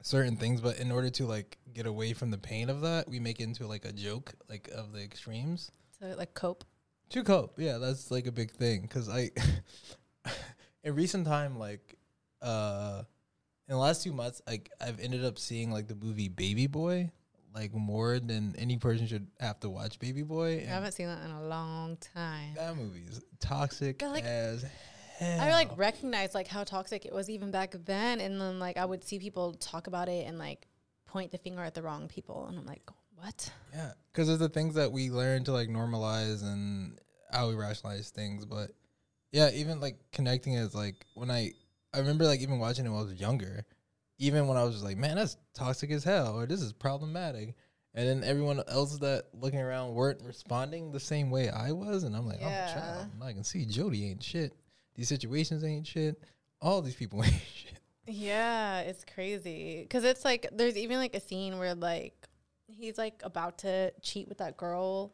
certain things, but in order to like get away from the pain of that, we make it into like a joke, like of the extremes. Like cope. To cope, yeah, that's like a big thing. Cause I, <laughs> in recent time, like, uh, in the last two months, like I've ended up seeing like the movie Baby Boy, like more than any person should have to watch Baby Boy. I haven't seen that in a long time. that movie is toxic like, as hell. I like recognized like how toxic it was even back then, and then like I would see people talk about it and like point the finger at the wrong people, and I'm like, what? Yeah, because there's the things that we learn to like normalize and how we rationalize things. But yeah, even like connecting is like when I I remember like even watching it when I was younger, even when I was just like, man, that's toxic as hell, or this is problematic. And then everyone else that looking around weren't responding the same way I was, and I'm like, I'm a Yeah. child. And I can see Jody ain't shit. These situations ain't shit. All these people <laughs> ain't shit. Yeah, it's crazy because it's like there's even like a scene where like he's like about to cheat with that girl.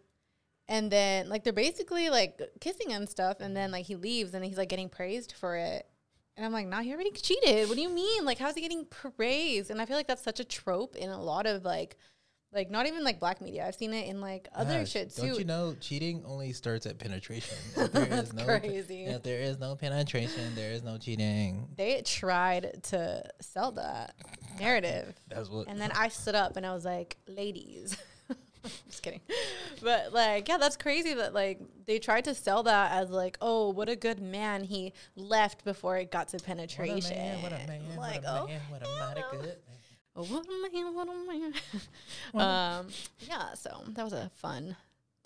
And then like they're basically like kissing and stuff, and then like he leaves and he's like getting praised for it. And I'm like, nah, he already cheated. What do you mean? Like, how's he getting praised? And I feel like that's such a trope in a lot of like, like not even like black media. I've seen it in like other Yeah, shit too. Don't you know cheating only starts at penetration? <laughs> If there is That's no pe- crazy. if there is no penetration, there is no cheating. They tried to sell that narrative. That's what- And then I stood up and I was like, ladies. <laughs> Just kidding. But like, yeah, that's crazy that like they tried to sell that as like, oh, what a good man he left before it got to penetration. what a man, what like, a oh, man, what a mighty good Oh, what a man, what a man. <laughs> Um, yeah, so that was a fun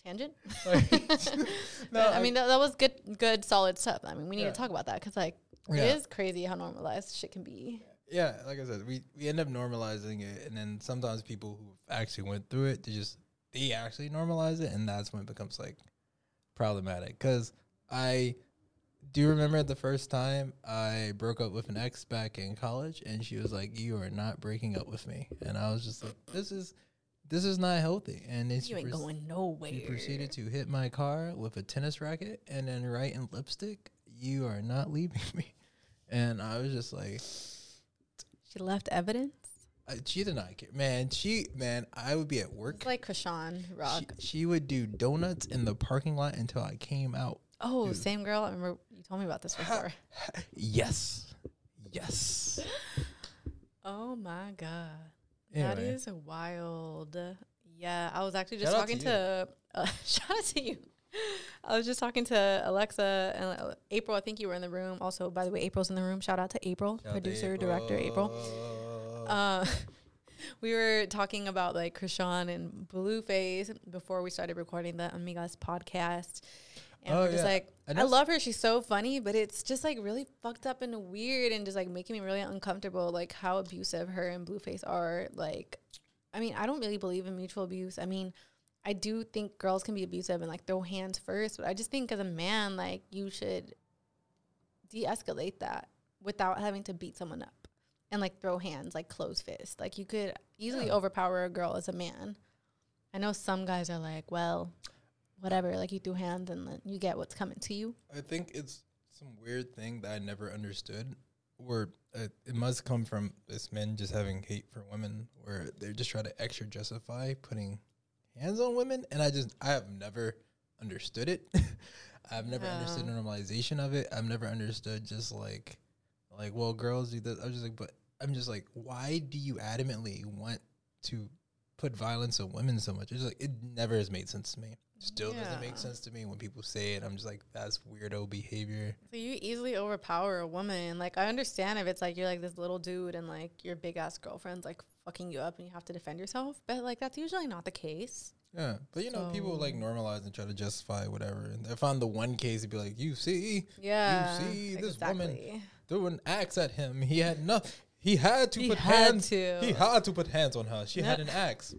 tangent. <laughs> <laughs> No, I I- mean, that, that was good, good, solid stuff. I mean, we need Yeah. to talk about that because like Yeah. it is crazy how normalized shit can be. Yeah, like I said, we, we end up normalizing it, and then sometimes people who actually went through it, they just they actually normalize it, and that's when it becomes like problematic. Because I do you remember the first time I broke up with an ex back in college, and she was like, "You are not breaking up with me," and I was just like, "This is this is not healthy." And then she You ain't proce- going nowhere. She proceeded to hit my car with a tennis racket, and then write in lipstick, "You are not leaving me," <laughs> and I was just like. She left evidence. Uh, she did not care, man. She man, I would be at work. It's like Chrisean Rock. She, she would do donuts in the parking lot until I came out. oh, Dude. same girl. I remember you told me about this <laughs> before. Yes, yes. <laughs> oh my god, Anyway. that is wild. Yeah, I was actually just Shout talking to to. <laughs> uh, shout out to you. I was just talking to Alexa and uh, April. I think you were in the room. Also, by the way, April's in the room. Shout out to April, Shout producer, director April. Uh, we were talking about like Chrisean and Blueface before we started recording the Amigas podcast. And Oh, we're just yeah. like, I I, love her. She's so funny, but it's just like really fucked up and weird and just like making me really uncomfortable, like how abusive her and Blueface are. Like, I mean, I don't really believe in mutual abuse. I mean, I do think girls can be abusive and like throw hands first, but I just think as a man, like you should de escalate that without having to beat someone up. and like throw hands like close fist. Like you could easily Yeah. overpower a girl as a man. I know some guys are like, well, whatever. Like you threw hands and then you get what's coming to you. I think it's some weird thing that I never understood, or uh, it must come from this men just having hate for women, where they just try to extra justify putting hands on women, and I just I have never understood it. <laughs> I've never understood the normalization of it. I've never understood just like like well girls do this. I'm just like, but I'm just like, why do you adamantly want to put violence on women so much? It's just like it never has made sense to me. Still doesn't make sense to me when people say it. I'm just like, that's weirdo behavior. So you easily overpower a woman. Like I understand if it's like you're like this little dude and like your big ass girlfriend's like fucking you up and you have to defend yourself, but like that's usually not the case. Yeah, but you know, people like normalize and try to justify whatever. And if on the one case, it'd be like, you see, Yeah, you see, this woman threw an axe at him. He had nothing. He had to He put had hands. to. He had to put hands on her. She had an axe.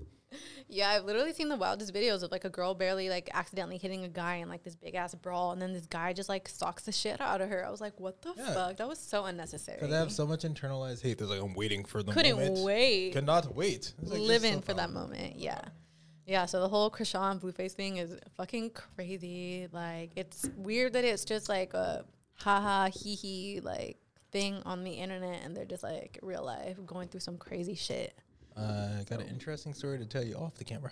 Yeah, I've literally seen the wildest videos of like a girl barely like accidentally hitting a guy in like this big ass brawl, and then this guy just like socks the shit out of her. I was like, what the Yeah. fuck? That was so unnecessary. Because they have so much internalized hate. They're like, I'm waiting for the moment. Couldn't moment. wait. Cannot wait. Like, living just for that moment. Yeah. Yeah, so the whole Chrisean Blueface thing is fucking crazy. Like, it's weird that it's just like a haha, hee hee, like thing on the internet, and they're just like real life going through some crazy shit. Uh, I got an interesting story to tell you off the camera.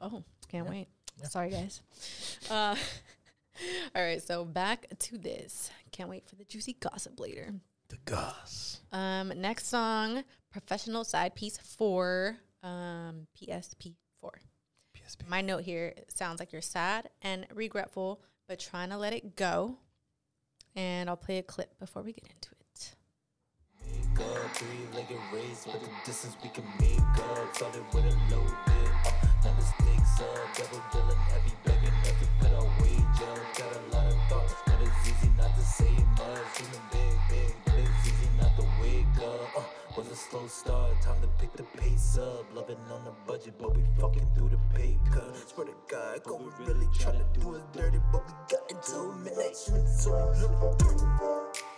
Oh, can't Yeah. wait. Yeah. Sorry, guys. <laughs> Uh, <laughs> all right, so back to this. Can't wait for the juicy gossip later. The goss. Um, next song, professional side piece four, um, PSP four. PSP. My note here sounds like you're sad and regretful, but trying to let it go. And I'll play a clip before we get into it. Up, three-legged race, but the distance we can make up. Started with a low bit, uh, now the stakes up. Double dealing, heavy begging, never put our wage up. Got a lot of thoughts, but it's easy not to say much. Dreaming big, big, but it's easy not to wake up. Uh, was a slow start, time to pick the pace up. Loving on the budget, but we fucking through the pay cut. Swear to God, go we really try to do us dirty, but we got until midnight. So we look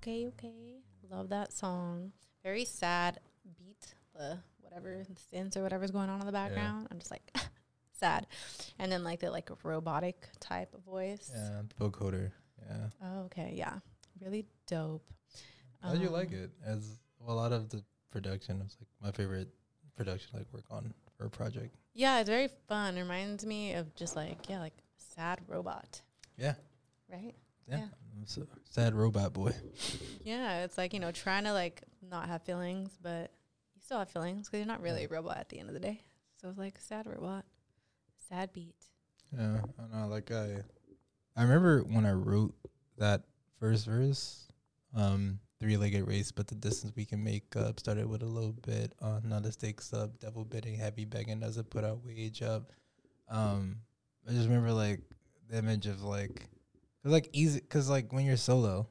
Okay, okay. Love that song. Very sad beat, the whatever the synths or whatever's going on in the background. I'm just like <laughs> sad. And then like the like robotic type of voice. Yeah, the vocoder. Yeah. Oh, okay, yeah. Really dope. How do you like Um, it? As well, a lot of the production was like my favorite production like work on for a project. Yeah, it's very fun. It Reminds me of just like, yeah, like sad robot. Yeah. Right? Yeah. Yeah. So sad robot boy. <laughs> Yeah, it's like, you know, trying to like not have feelings, but you still have feelings because you're not really a robot at the end of the day. So it's like sad robot, sad beat. Yeah, I know. Like I, I remember when I wrote that first verse, um, three-legged race, but the distance we can make up started with a little bit on not the stakes up, devil bidding, heavy begging doesn't put our wage up. Um, I just remember like the image of like, cause like easy, cause like when you're solo,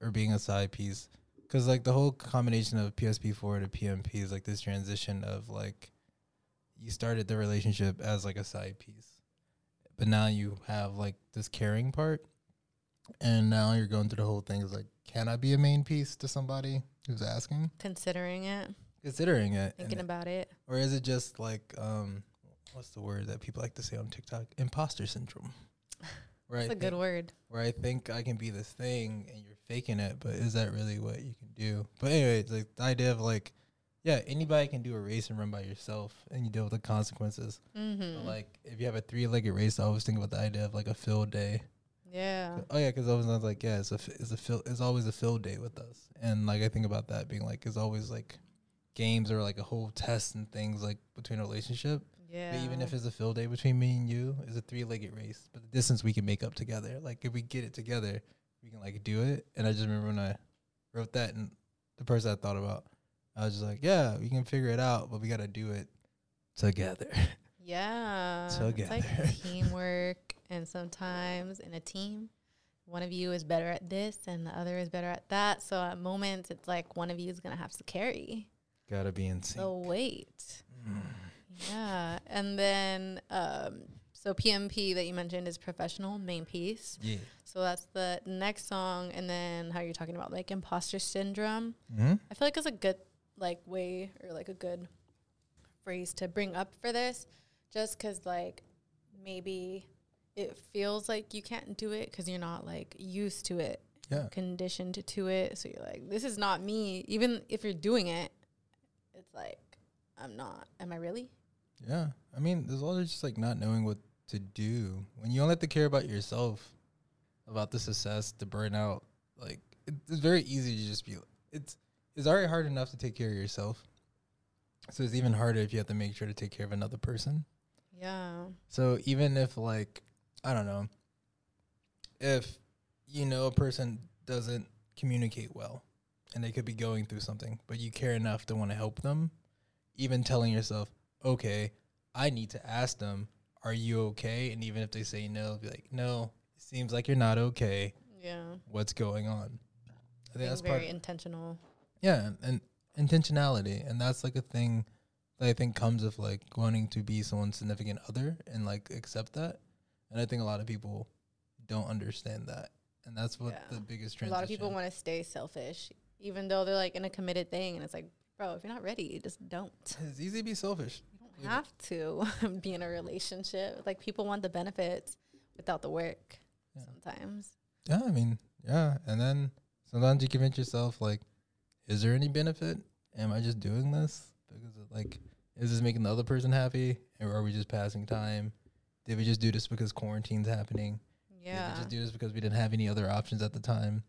or being a side piece, cause like the whole combination of PSP4 to PMP is like this transition of like, you started the relationship as like a side piece but now you have like this caring part and now you're going through the whole thing is like can i be a main piece to somebody who's asking Considering it, considering it thinking about it. or is it just like um what's the word that people like to say on tiktok imposter syndrome <laughs> Right. That's I a good word. where i think i can be this thing and you're faking it but is that really what you can do but anyway it's like the idea of like yeah anybody can do a race and run by yourself and you deal with the consequences Mhm. but like if you have a three-legged race i always think about the idea of like a field day Yeah. Oh yeah, because I was like, yeah, it's a it's a fill it's always a fill day with us, and like I think about that being like it's always like games or like a whole test and things like between a relationship. But even if it's a fill day between me and you, it's a three legged race. But the distance we can make up together, like if we get it together, we can like do it. And I just remember when I wrote that, and the person I thought about, I was just like, yeah, we can figure it out, but we got to do it together. <laughs> Yeah. It's Together. like <laughs> teamwork. And sometimes in a team, one of you is better at this and the other is better at that. So at moments, it's like one of you is going to have to carry Gotta be in sync. the weight. Yeah. And then, um, So PMP that you mentioned is professional main piece. Yeah. So that's the next song, and then how you're talking about like imposter syndrome. Mhm. I feel like it's a good like way or like a good phrase to bring up for this, just because like maybe it feels like you can't do it because you're not like used to it, Yeah. conditioned to it. So you're like, this is not me. Even if you're doing it, it's like I'm not. Am I really? Yeah. I mean, there's also just like not knowing what to do. When you only have to care about yourself, about the success, the burnout, like it's very easy to just be it's it's already hard enough to take care of yourself. So it's even harder if you have to make sure to take care of another person. Yeah. So even if like I don't know, if you know a person doesn't communicate well and they could be going through something, but you care enough to want to help them, even telling yourself, "Okay, I need to ask them, are you okay?" And even if they say no, be like, "No, it seems like you're not okay. Yeah. What's going on?" I think Being that's very intentional. yeah, and intentionality, and that's like a thing that I think comes of like wanting to be someone's significant other and like accept that. And I think a lot of people don't understand that, and that's what the biggest A lot of people want to stay selfish, even though they're like in a committed thing, and it's like, bro, if you're not ready, you just don't. It's easy to be selfish. You don't have to <laughs> be in a relationship. Like people want the benefits without the work. Sometimes. Yeah, I mean, yeah, and then sometimes you convince yourself like, is there any benefit? Am I just doing this because like, is this making the other person happy, or are we just passing time? Did we just do this because quarantine's happening? Yeah. Did we just do this because we didn't have any other options at the time?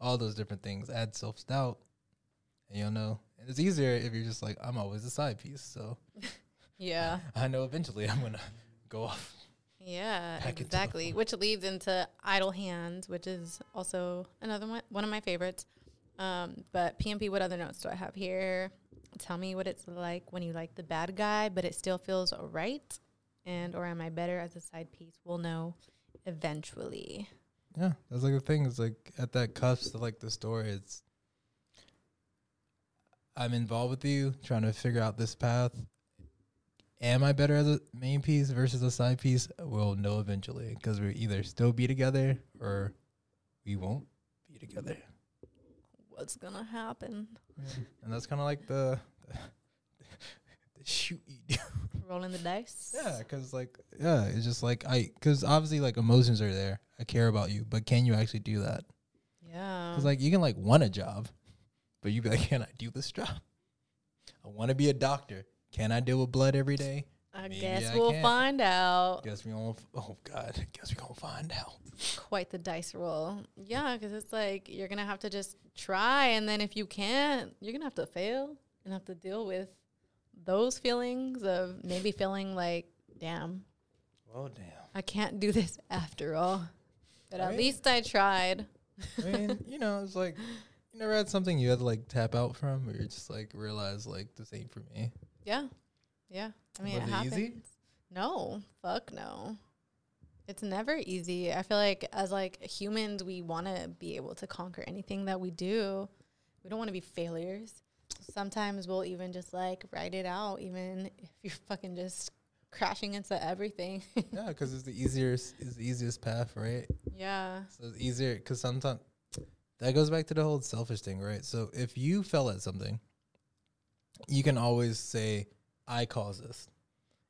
All those different things add self doubt, and you'll know. And it's easier if you're just like, I'm always a side piece, so <laughs> Yeah. <laughs> I know eventually I'm gonna go off. Yeah, Back exactly. Which leads into Idle Hands, which is also another one, one of my favorites. Um, but PMP, what other notes do I have here? Tell me what it's like when you like the bad guy, but it still feels right. And or am I better as a side piece? We'll know eventually. Yeah, that's like the thing. It's like at that cusp of like the story. It's I'm involved with you, trying to figure out this path. Am I better as a main piece versus a side piece? We'll know eventually because we either still be together or we won't be together. What's gonna happen? And that's kind of like the, the <laughs> the shoot you do. Rolling the dice. Yeah, because like yeah, it's just like I because obviously like emotions are there. I care about you, but can you actually do that? Yeah. Because like you can like want a job, but you be like, can I do this job? I want to be a doctor. Can I deal with blood every day? I Maybe guess I we'll can. find out. Guess we f- Oh God. I <laughs> guess we gonna find out. Quite the dice roll. Yeah, because it's like you're gonna have to just try, and then if you can't, you're gonna have to fail and have to deal with those feelings of maybe feeling like, damn, Oh damn. I can't do this after all. But at Right. least I tried. I mean, <laughs> you know, it's like you never had something you had to like tap out from, or you just like realize like this ain't for me. Yeah, yeah. I mean, Was it, it happens. easy? No, fuck no. It's never easy. I feel like as like humans, we want to be able to conquer anything that we do. We don't want to be failures. Sometimes we'll even just like write it out, even if you're fucking just crashing into everything. <laughs> yeah, because it's the easiest, it's the easiest path, right? yeah. So it's easier because sometimes that goes back to the whole selfish thing, right? So if you fell at something, you can always say, "I caused this."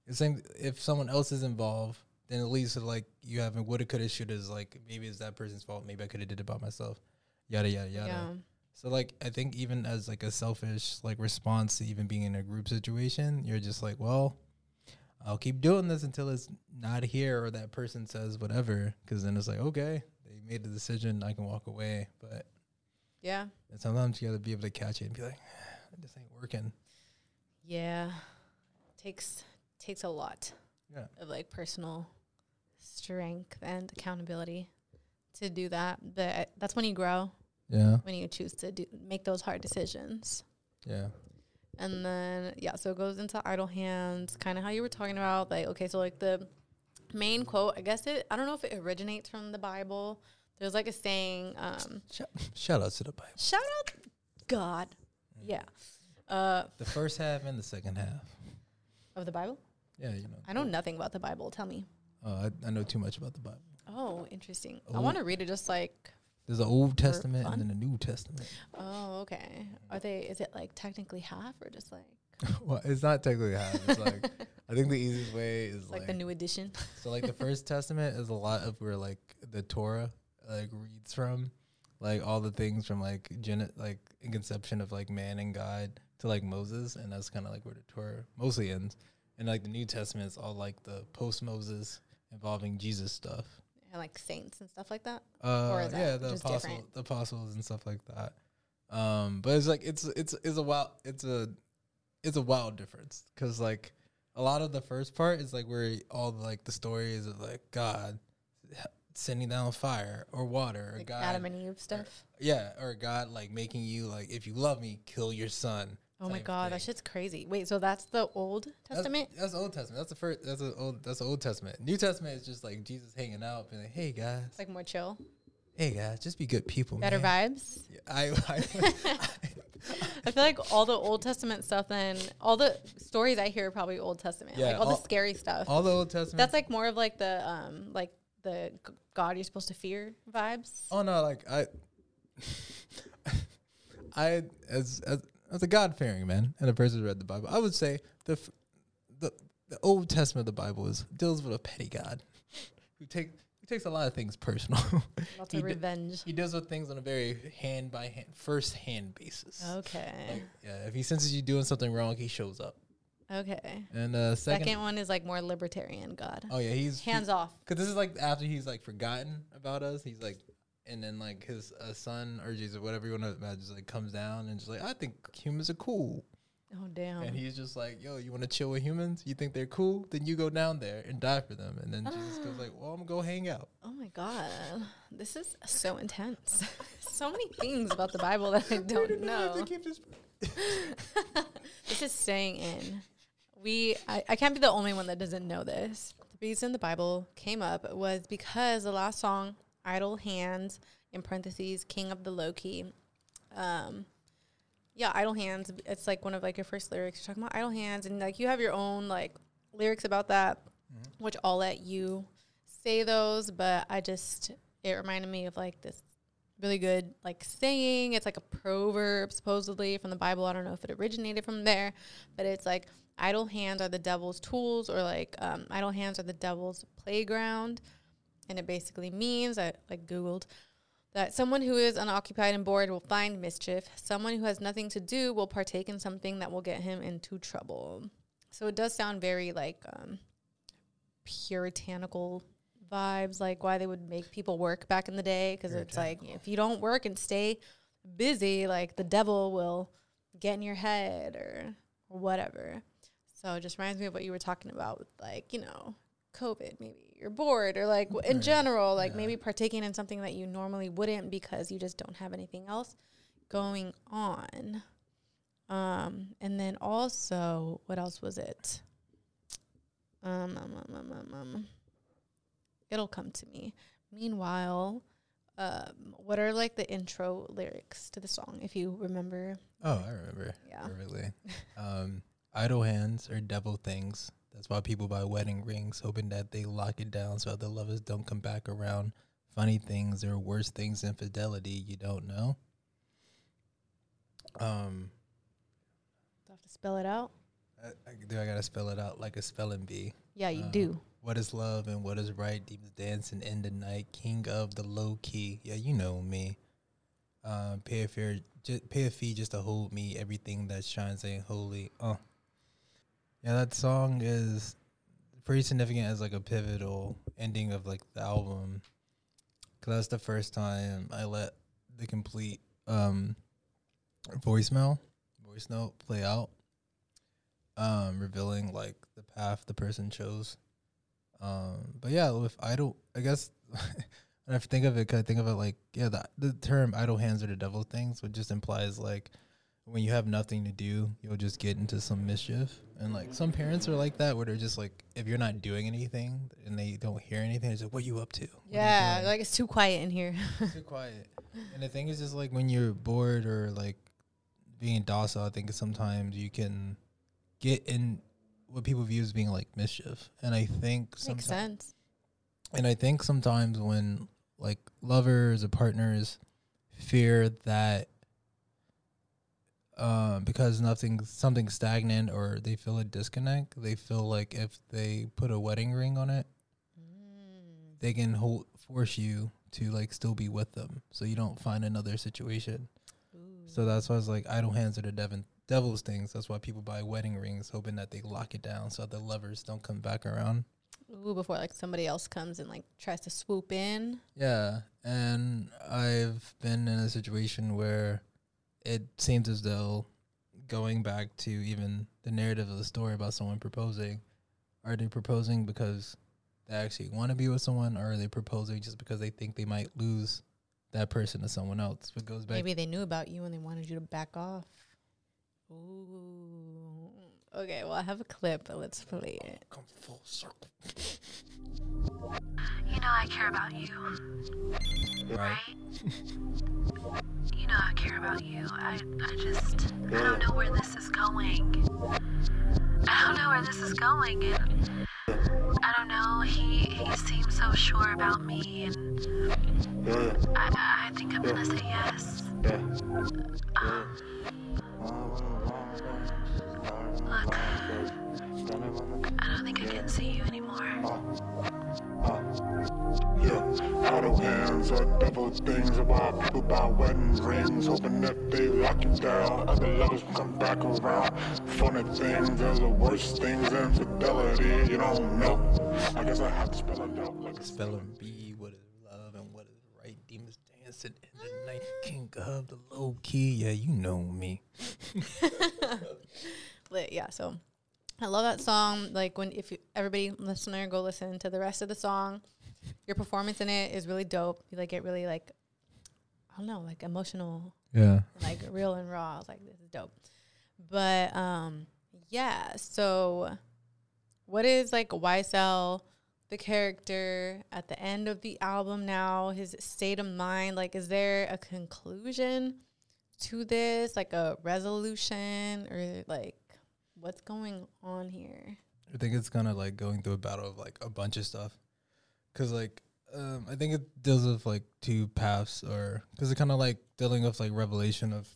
The same if someone else is involved, then at least like you haven't woulda, coulda, shoulda. Is like maybe it's that person's fault. Maybe I could have did it by myself. Yada yada yada. Yeah. So like I think even as like a selfish like response to even being in a group situation, you're just like, well, I'll keep doing this until it's not here or that person says whatever. Because then it's like, okay, they made the decision, I can walk away. But Yeah. and sometimes you got to be able to catch it and be like, this ain't working. Yeah. Takes takes a lot. Yeah. Of like personal strength and accountability to do that. But that's when you grow. Yeah. When you choose to do make those hard decisions. Yeah. And then yeah, so it goes into idle hands, kind of how you were talking about. Like, okay, so like the main quote, I guess it I don't know if it originates from the Bible. There's like a saying, um Shout out to the Bible. shout out God. Yeah. Uh The first half and the second half. Of the Bible? Yeah, you know. I know nothing about the Bible. Tell me. Uh, I, I know too much about the Bible. Oh, interesting. I Oh. want to read it just like. There's an Old Testament fun? and then a New Testament. Oh, okay. Are they? Is it like technically half or just like <laughs> well, it's not technically half. It's like <laughs> I think the easiest way is like, like, the new edition? <laughs> so like the first testament is a lot of where like the Torah like reads from, like all the things from like gen like in conception of like man and God to like Moses, and that's kind of like where the Torah mostly ends. And like the New Testament is all like the post Moses involving Jesus stuff. and like saints and stuff like that. Uh, or is that yeah, the just apostle, different? the apostles and stuff like that. Um, but it's like it's it's it's a wild it's a it's a wild difference because like a lot of the first part is like where all the, like the stories of like God sending down fire or water or Like God Adam and Eve stuff. yeah or God like making you like if you love me kill your son. Oh my god, that shit's crazy. Wait, so that's the Old Testament? That's, that's Old Testament. That's the first. That's the old. That's the Old Testament. New Testament is just like Jesus hanging out, being like, "Hey guys, It's like more chill, hey guys, just be good people." better man. vibes. I, <laughs> I I feel like all the Old Testament stuff, then all the stories I hear are probably Old Testament. Yeah, like all, all- the scary stuff. all the Old Testament. That's like more of like the um like the God you're supposed to fear vibes. Oh no, like I, <laughs> I as as as a God fearing man and a person who read the Bible, I would say the f- the the Old Testament of the Bible is deals with a petty God <laughs> who take who takes a lot of things personal. <laughs> Lots He of revenge. He deals with things on a very hand by hand, first hand basis. Okay. Like, yeah, if he senses you doing something wrong, he shows up. Okay. And uh, Second, second, one is like more libertarian God. oh yeah, he's hands he, off. Cause this is like after he's like forgotten about us. He's like, and then like his uh, son or Jesus, whatever you want to imagine, just like comes down and just like, I think humans are cool. Oh damn. And he's just like, yo, you want to chill with humans? You think they're cool? Then you go down there and die for them. And then Jesus goes like, well, I'm gonna go hang out. Oh my god, this is so intense. <laughs> so many things about the Bible that I don't know. <laughs> this is staying in. We, I, I can't be the only one that doesn't know this. The reason the Bible came up was because the last song, "Idle Hands," in parentheses, "King of the Low Key." Um, yeah, idle hands. It's like one of like your first lyrics. You're talking about idle hands, and like you have your own like lyrics about that, which I'll let you say those. But I just it reminded me of like this really good like saying. It's like a proverb supposedly from the Bible. I don't know if it originated from there, but it's like idle hands are the devil's tools, or like um, idle hands are the devil's playground, and it basically means I like Googled that someone who is unoccupied and bored will find mischief. Someone who has nothing to do will partake in something that will get him into trouble. So it does sound very like um, puritanical vibes, like why they would make people work back in the day. Because it's like if you don't work and stay busy, like the devil will get in your head or, or whatever. So it just reminds me of what you were talking about with like, you know, COVID, maybe you're bored or like in general, like maybe partaking in something that you normally wouldn't because you just don't have anything else going on. Um, and then also, what else was it? Um, um, um, um, um, um, it'll come to me. Meanwhile, um, what are like the intro lyrics to the song, if you remember? Oh, I remember. Yeah. Perfectly. <laughs> um, idle hands are devil things. That's why people buy wedding rings, hoping that they lock it down so other lovers don't come back around. Funny things are worse things than fidelity you don't know. Um, Do I have to spell it out? I, I, do I gotta spell it out like a spelling bee? Yeah, you Uh, do. What is love and what is right? Deep Demons dancing in the night. King of the low key. Yeah, you know me. Um, pay a fair, ju- pay a fee just to hold me. Everything that shines ain't holy. Uh, yeah, that song is pretty significant as like a pivotal ending of like the album. Cause that's the first time I let the complete um voicemail, voice note play out, um, revealing like the path the person chose. Um, but yeah, with idle, I guess <laughs> when I think of it, cause I think of it like yeah, the the term "idle hands are the devil things," which just implies like when you have nothing to do, you'll just get into some mischief. And like some parents are like that, where they're just like, if you're not doing anything and they don't hear anything, it's like, what you up to? What Yeah, like it's too quiet in here. too quiet. And the thing is just like when you're bored or like being docile, I think sometimes you can get in what people view as being like mischief. And I think Makes sense. And I think sometimes when like lovers or partners fear that um, because nothing something stagnant or they feel a disconnect, they feel like if they put a wedding ring on it, they can hold force you to like still be with them, so you don't find another situation. So that's why it's like idle hands are the devin, devil's things. That's why people buy wedding rings, hoping that they lock it down so the lovers don't come back around. Ooh, before like somebody else comes and like tries to swoop in. Yeah, and I've been in a situation where it seems as though going back to even the narrative of the story about someone proposing, are they proposing because they actually want to be with someone, or are they proposing just because they think they might lose that person to someone else? It goes back. Maybe they knew about you and they wanted you to back off. Ooh. Okay, well I have a clip, but let's play it. Come full circle. You know I care about you. Right. <laughs> You know I care about you. I, I just, I don't know where this is going. I don't know where this is going, and I don't know. He he seems so sure about me, and I, I think I'm gonna say yes. Um, look, I don't think I can see you anymore. Idle hands are devil things. Why people buy wedding rings, hoping that they lock you down. Other lovers come back around. Funny things, there's the worst things. Infidelity, you don't know. I guess I have to spell it out like a Spell and B, what is love and what is right? Demons dancing in the night, king of the low key. Yeah, you know me. <laughs> Lit, yeah. So I love that song. Like when if you, everybody listener go listen to the rest of the song, your performance in it is really dope. You like get really like I don't know, like emotional. Yeah. Like real and raw. I was like, this is dope. But um yeah, so what is like YSL the character at the end of the album now, his state of mind, like is there a conclusion to this, like a resolution or like what's going on here? I think it's kind of like going through a battle of like a bunch of stuff. Cause like, um, I think it deals with like two paths or cause it kind of like dealing with like revelation of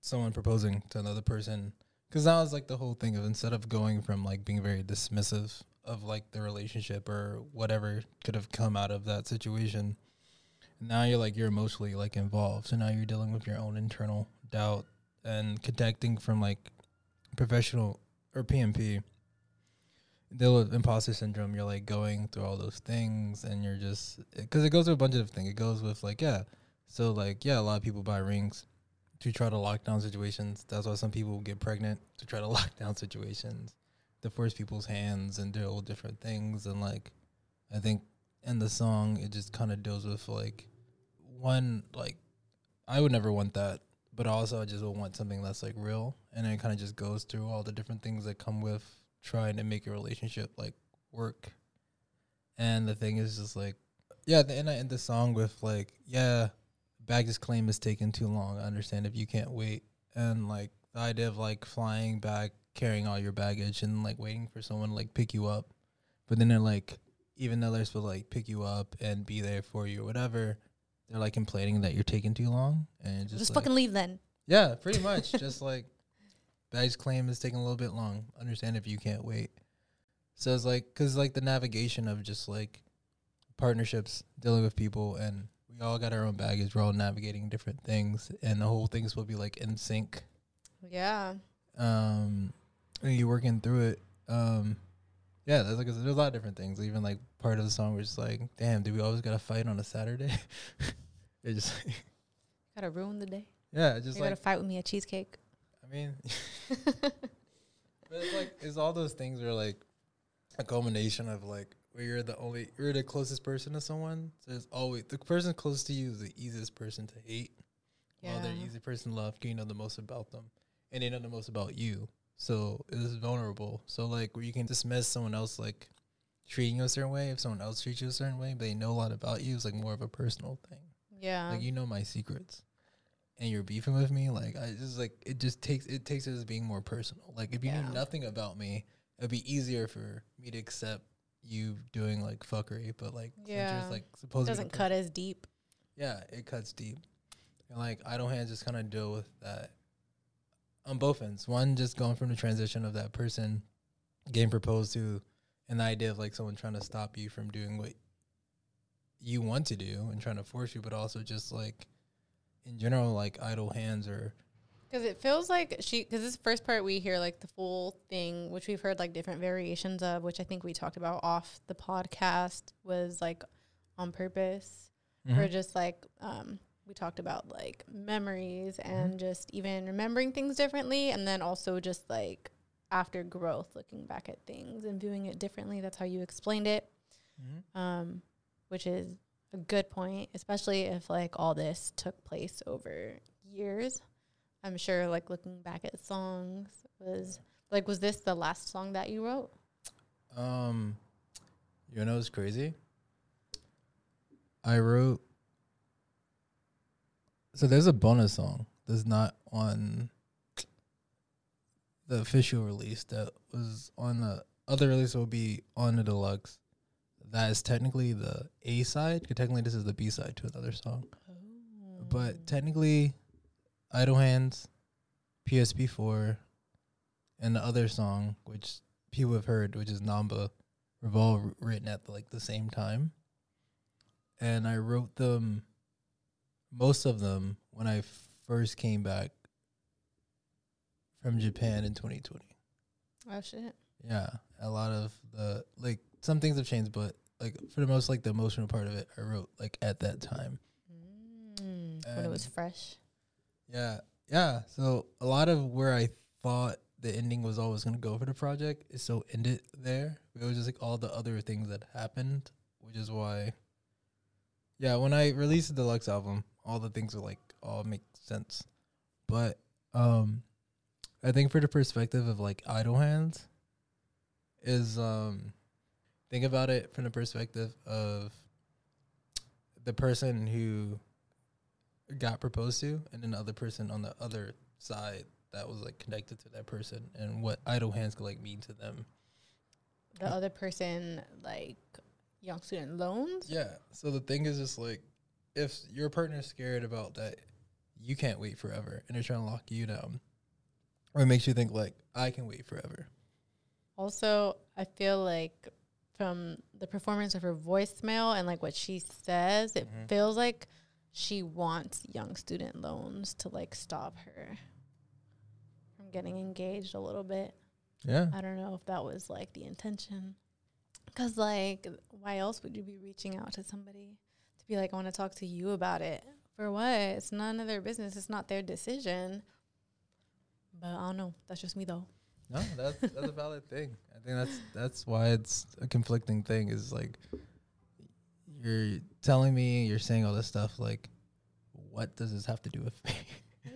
someone proposing to another person. Cause that was like the whole thing of instead of going from like being very dismissive of like the relationship or whatever could have come out of that situation. Now you're like, you're emotionally like involved. So now you're dealing with your own internal doubt and connecting from like professional or PMP deal with imposter syndrome, you're like going through all those things, and you're just because it goes with a bunch of things. It goes with like yeah, so like yeah, a lot of people buy rings to try to lock down situations. That's why some people get pregnant to try to <laughs> lock down situations, to force people's hands and do all different things. And like, I think in the song, it just kind of deals with like one like I would never want that. But also, I just would want something that's like real, and it kind of just goes through all the different things that come with trying to make a relationship like work. And the thing is just like, yeah, the, and I end the song with like, yeah, baggage claim is taking too long. I understand if you can't wait. And like the idea of like flying back, carrying all your baggage and like waiting for someone to like pick you up. But then they're like, even though they're supposed to like pick you up and be there for you or whatever, they're like complaining that you're taking too long. And just, Just like, fucking leave then. yeah, pretty much. just <laughs> like baggage claim is taking a little bit long. Understand if you can't wait. So it's like, cause like the navigation of just like partnerships, dealing with people, and we all got our own baggage. We're all navigating different things, and the whole thing's to be like in sync. Yeah. Um, and you working through it. Um, yeah, there's like there's a lot of different things. Even like part of the song was just like, damn, do we always gotta fight on a Saturday? <laughs> it just Gotta ruin the day. Yeah, just you like- gotta fight with me at cheesecake. I mean, but it's like it's all those things are like a culmination of like where you're the only you're the closest person to someone. So it's always the person close to you is the easiest person to hate. Yeah. While they're Yeah. easy person to love, you know the most about them, and they know the most about you. So it is vulnerable. So like where you can dismiss someone else like treating you a certain way if someone else treats you a certain way, but they know a lot about you. It's like more of a personal thing. Yeah. Like you know my secrets. And you're beefing with me, like I just like it just takes it takes it as being more personal. Like if you Yeah. knew nothing about me, it'd be easier for me to accept you doing like fuckery, but like Yeah. Center's like supposed Doesn't cut as deep. Yeah, it cuts deep. And like I don't hands just kind of deal with that on both ends. One, just going from the transition of that person getting proposed to, and the idea of like someone trying to stop you from doing what you want to do and trying to force you, but also just like in general, like idle hands or Because it feels like she, because this first part we hear like the full thing, which we've heard like different variations of, which I think we talked about off the podcast, was like on purpose, or Mhm. just like um, we talked about like memories and just even remembering things differently, and then also just like after growth, looking back at things and viewing it differently. That's how you explained it, um, which is a good point, especially if like all this took place over years. I'm sure like looking back at songs was like was this the last song that you wrote? Um, you know what's crazy? I wrote. So there's a bonus song that's not on the official release that was on the other release will be on the deluxe. That is technically the A side. Technically, this is the B side to another song. But oh. technically, Idle Hands, PSP four, and the other song, which people have heard, which is Namba, were all written at like the same time. And I wrote them, most of them, when I first came back from Japan in 2020. Oh shit. Yeah, a lot of the like some things have changed, but like for the most, like the emotional part of it, I wrote like at that time. Mm, when it was fresh. Yeah, yeah. So a lot of where I thought the ending was always gonna go for the project is so ended there. It was just like all the other things that happened, which is why. Yeah, when I released the deluxe album, all the things were like all make sense, but um, I think for the perspective of like idle hands, is um, think about it from the perspective of the person who got proposed to and then the other person on the other side that was like connected to that person and what idle hands could like mean to them. The other person like young student loans. yeah. So the thing is just like if your partner's scared about that you can't wait forever and they're trying to lock you down or it makes you think like i can wait forever. Also, I feel like from the performance of her voicemail and like what she says, it Mhm. feels like she wants young student loans to like stop her from getting engaged a little bit. Yeah. I don't know if that was like the intention. Cause like, why else would you be reaching out to somebody to be like, I want to talk to you about it? For what? It's none of their business. It's not their decision. But I don't know. That's just me though. No, that's that's a valid thing. I think that's that's why it's a conflicting thing. Is like you're telling me you're saying all this stuff. Like, what does this have to do with me? <laughs>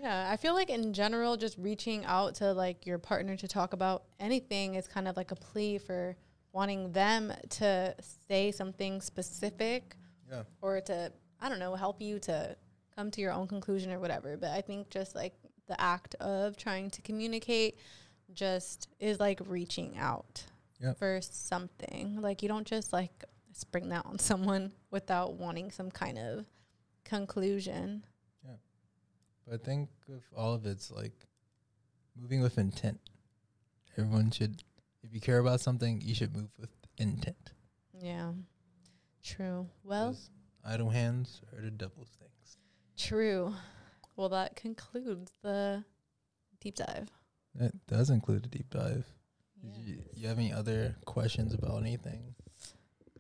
Yeah, I feel like in general, just reaching out to like your partner to talk about anything is kind of like a plea for wanting them to say something specific Yeah. or to, I don't know, help you to come to your own conclusion or whatever. But I think just like the act of trying to communicate just is like reaching out Yep. for something. Like you don't just like spring that on <laughs> someone without wanting some kind of conclusion. Yeah. But I think with all of it's like moving with intent. Everyone should, if you care about something, you should move with intent. Yeah. True. Well, idle hands are the devil's things. true. Well, that concludes the deep dive. That does include a deep dive. Did you, you have any other questions about anything?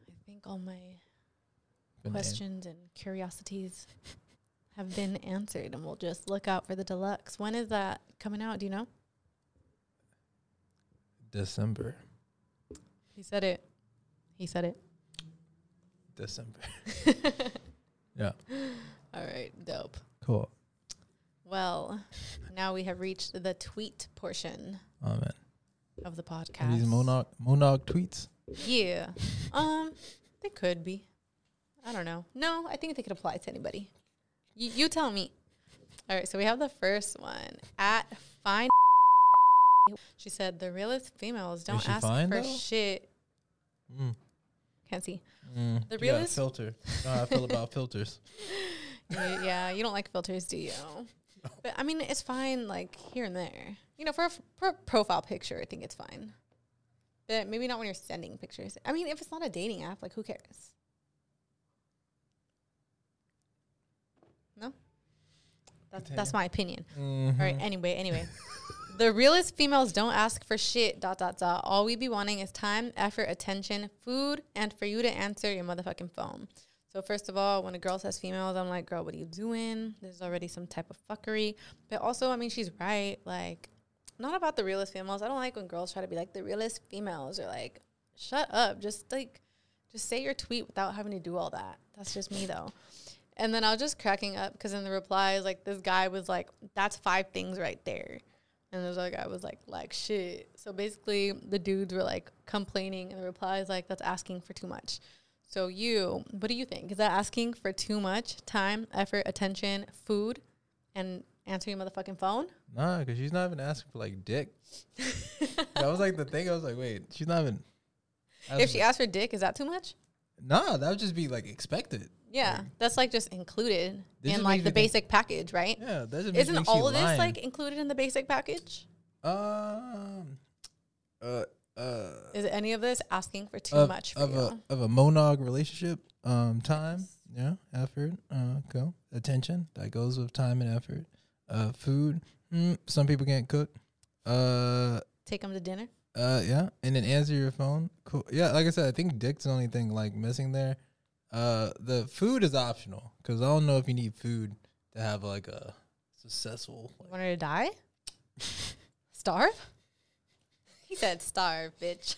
I think all my Been an- questions and curiosities have been answered, and we'll just look out for the deluxe. When is that coming out? Do you know? December. He said it. He said it. December. <laughs> yeah. All right. Dope. Cool. Well, now we have reached the tweet portion Oh man. of the podcast. these Monog Monog tweets? Yeah. Um, they could be. I don't know. No, I think they could apply to anybody. You, you tell me. All right, so we have the first one at fine. She said the realest females don't she ask fine, for though? shit. Mm. Can't see. Mm, The you gotta realist. filter. You know how I feel about filters. <laughs> You- yeah, you don't like filters, do you? <laughs> But I mean, it's fine, like here and there. You know, for a, f- for a profile picture, I think it's fine. But maybe not when you're sending pictures. I mean, if it's not a dating app, like who cares? No, that's that's my opinion. Mm-hmm. All right. Anyway, anyway, <laughs> the realest females don't ask for shit. Dot dot dot. All we be wanting is time, effort, attention, food, and for you to answer your motherfucking phone. So first of all, when a girl says females, I'm like, girl, what are you doing? There's already some type of fuckery. But also, I mean, she's right. Like, not about the realest females. I don't like when girls try to be like the realest females or like, shut up. Just like, just say your tweet without having to do all that. That's just me though. And then I was just cracking up because in the replies, like this guy was like, "That's five things right there," and this other guy was like, "Like shit." So basically, the dudes were like complaining, and the replies like, "That's asking for too much." So you, what do you think? Is that asking for too much time, effort, attention, food, and answering your motherfucking phone? Nah, because she's not even asking for like dick. <laughs> that was like the thing. I was like, wait, she's not even. if she asked for dick, is that too much? Nah, that would just be like expected. Yeah, that's like just included in just like the me think- basic package, right? Yeah, that just Isn't all of this like included in the basic package? Um. Uh. Uh. Is any of this asking for too of, much for of you? a of a monog relationship. Um. Time. Yeah. Effort. Uh. Go. Attention. That goes with time and effort. Uh. Food. Mm, some people can't cook. Uh. Take them to dinner. Uh, yeah, and then answer your phone. Cool. Yeah, like I said, I think dick's the only thing like missing there. Uh, the food is optional because I don't know if you need food to have like a successful. You want her to die? <laughs> starve? He said starve, bitch.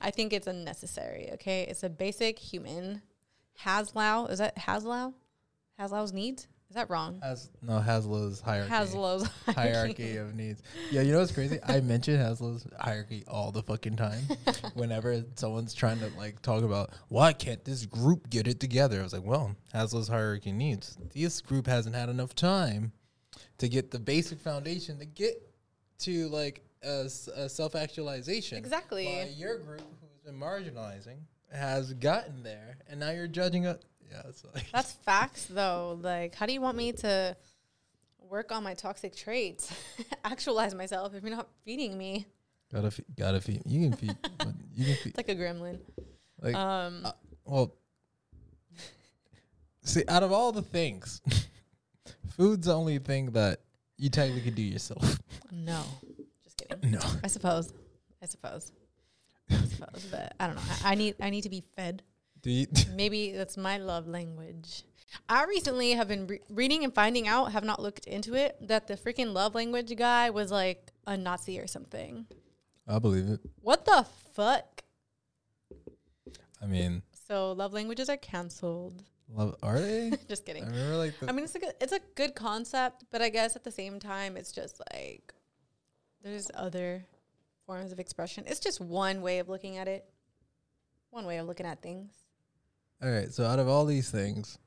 I think it's unnecessary, okay? It's a basic human Haslow. Is that Haslow? Haslow's needs? Is that wrong? Has no Haslow's hierarchy. Haslow's hierarchy <laughs> hierarchy. of needs. Yeah, you know what's crazy? I mention Haslow's hierarchy all the fucking time. <laughs> Whenever someone's trying to like talk about why can't this group get it together, I was like, well, Haslow's hierarchy needs. This group hasn't had enough time to get the basic foundation to get to like a self actualization. Exactly. While your group, who's been marginalizing, has gotten there, and now you're judging it. Yeah, it's like <laughs> That's facts, though. Like, how do you want me to work on my toxic traits, <laughs> actualize myself if you're not feeding me? gotta feed, gotta feed. You can feed. <laughs> you can feed. It's like a gremlin. Like, um, uh, well, see, out of all the things, food's the only thing that you technically could do yourself. no, just kidding. No. I suppose. I suppose. I suppose, but I don't know. I, I need I need to be fed. Do you? <laughs> Maybe that's my love language. I recently have been re- reading and finding out, have not looked into it, that the freaking love language guy was like a Nazi or something. I believe it. What the fuck? I mean, So love languages are canceled. Love are they? <laughs> just kidding. I remember like I mean, it's a good, it's a good concept, but I guess at the same time, it's just like there's other forms of expression. It's just one way of looking at it, one way of looking at things. all right. So out of all these things,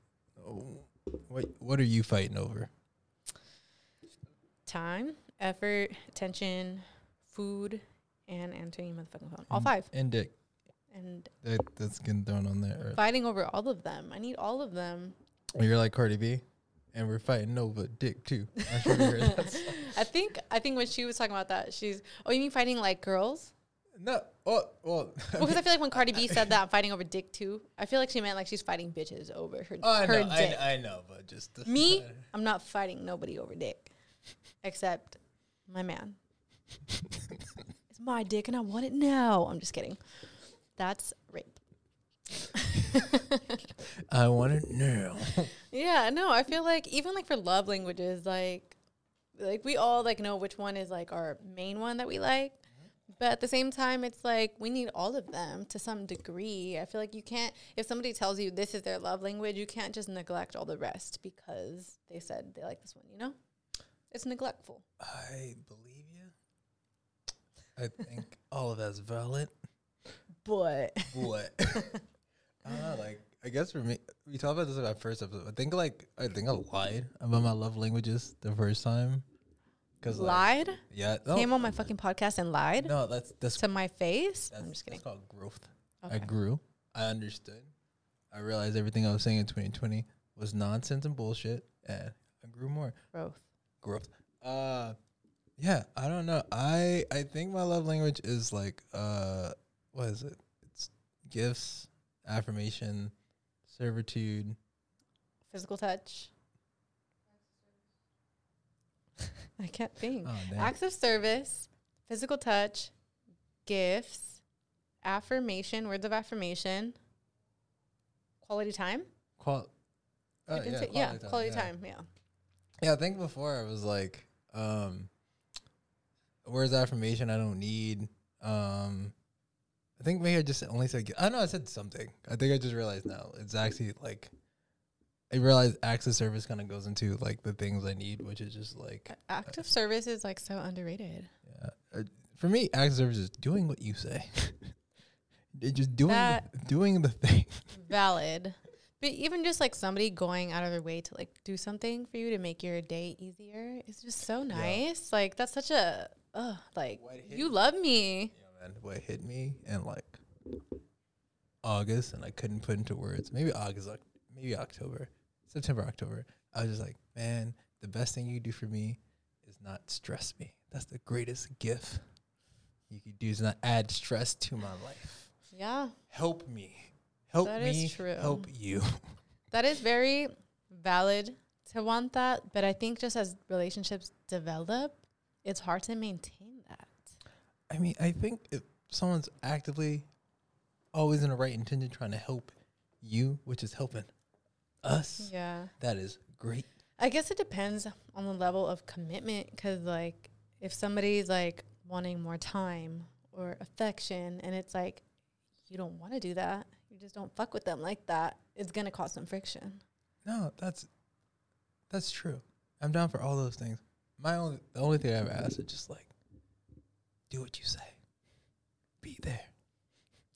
what what are you fighting over? Time, effort, attention, food, and answering your motherfucking phone. All five. and dick. And That, that's getting thrown on there. fighting over all of them. I need all of them. You're like Cardi B, and we're fighting over dick too. I'm sure you heard that. <laughs> song. I think I think when she was talking about that, she's oh, you mean fighting like girls? No, oh, well, <laughs> Because I feel like when Cardi B said that, I'm fighting over dick too. I feel like she meant like she's fighting bitches over her, Oh, I her know, dick. I, I know, but just Me, I'm not fighting nobody over dick, <laughs> except my man. it's my dick and I want it now. I'm just kidding. That's rape. <laughs> I want it now. Yeah, no, I feel like even like for love languages, like like we all like know which one is like our main one that we like. Mm-hmm. But at the same time, it's like we need all of them to some degree. I feel like you can't if somebody tells you this is their love language, you can't just neglect all the rest because they said they like this one, you know? It's neglectful. I believe you. I think all of that's valid. But <laughs> What? I don't know, like I guess for me, we talked about this in our first episode. I think like I think I lied about my love languages the first time, 'Cause, like, lied. yeah, came on my fucking podcast and lied. No, that's that's to my face. I'm just kidding. That's called growth. I grew. I understood. I realized everything I was saying in 2020 was nonsense and bullshit, and I grew more. Growth. Growth. Uh, yeah. I don't know. I I think my love language is like uh, what is it? It's gifts, affirmation, servitude. Physical touch. <laughs> I can't think. Oh. Acts of service, physical touch, gifts, affirmation, words of affirmation, quality time. Qual. Uh, yeah, say- yeah, quality yeah. time. Yeah. Yeah, I think before I was like, um, words affirmation I don't need. Um, I think maybe I just only said. I know I said something. I think I just realized now it's actually like. I realized acts of service kind of goes into like the things I need, which is just like Active service is like so underrated. uh, for me, acts of service is doing what you say. <laughs> It just doing the, doing the thing. <laughs> Valid. But even just like somebody going out of their way to like do something for you to make your day easier is just so nice. Like that's such a uh like you love me. Man, what hit me in like August, and I couldn't put into words. Maybe August, maybe October, September, October. I was just like, man, the best thing you do for me is not stress me. That's the greatest gift you could do is not add stress to my life. Yeah. Help me, help That is me, true. help you. <laughs> That is very valid to want that, but I think just as relationships develop, it's hard to maintain. I mean, I think if someone's actively always in the right intention trying to help you, which is helping us, Yeah. that is great. I guess it depends on the level of commitment cuz like if somebody's like wanting more time or affection and it's like you don't want to do that, you just don't fuck with them like that, it's going to cause some friction. No, that's that's true. I'm down for all those things. My only the only thing I've asked is just like do what you say. Be there.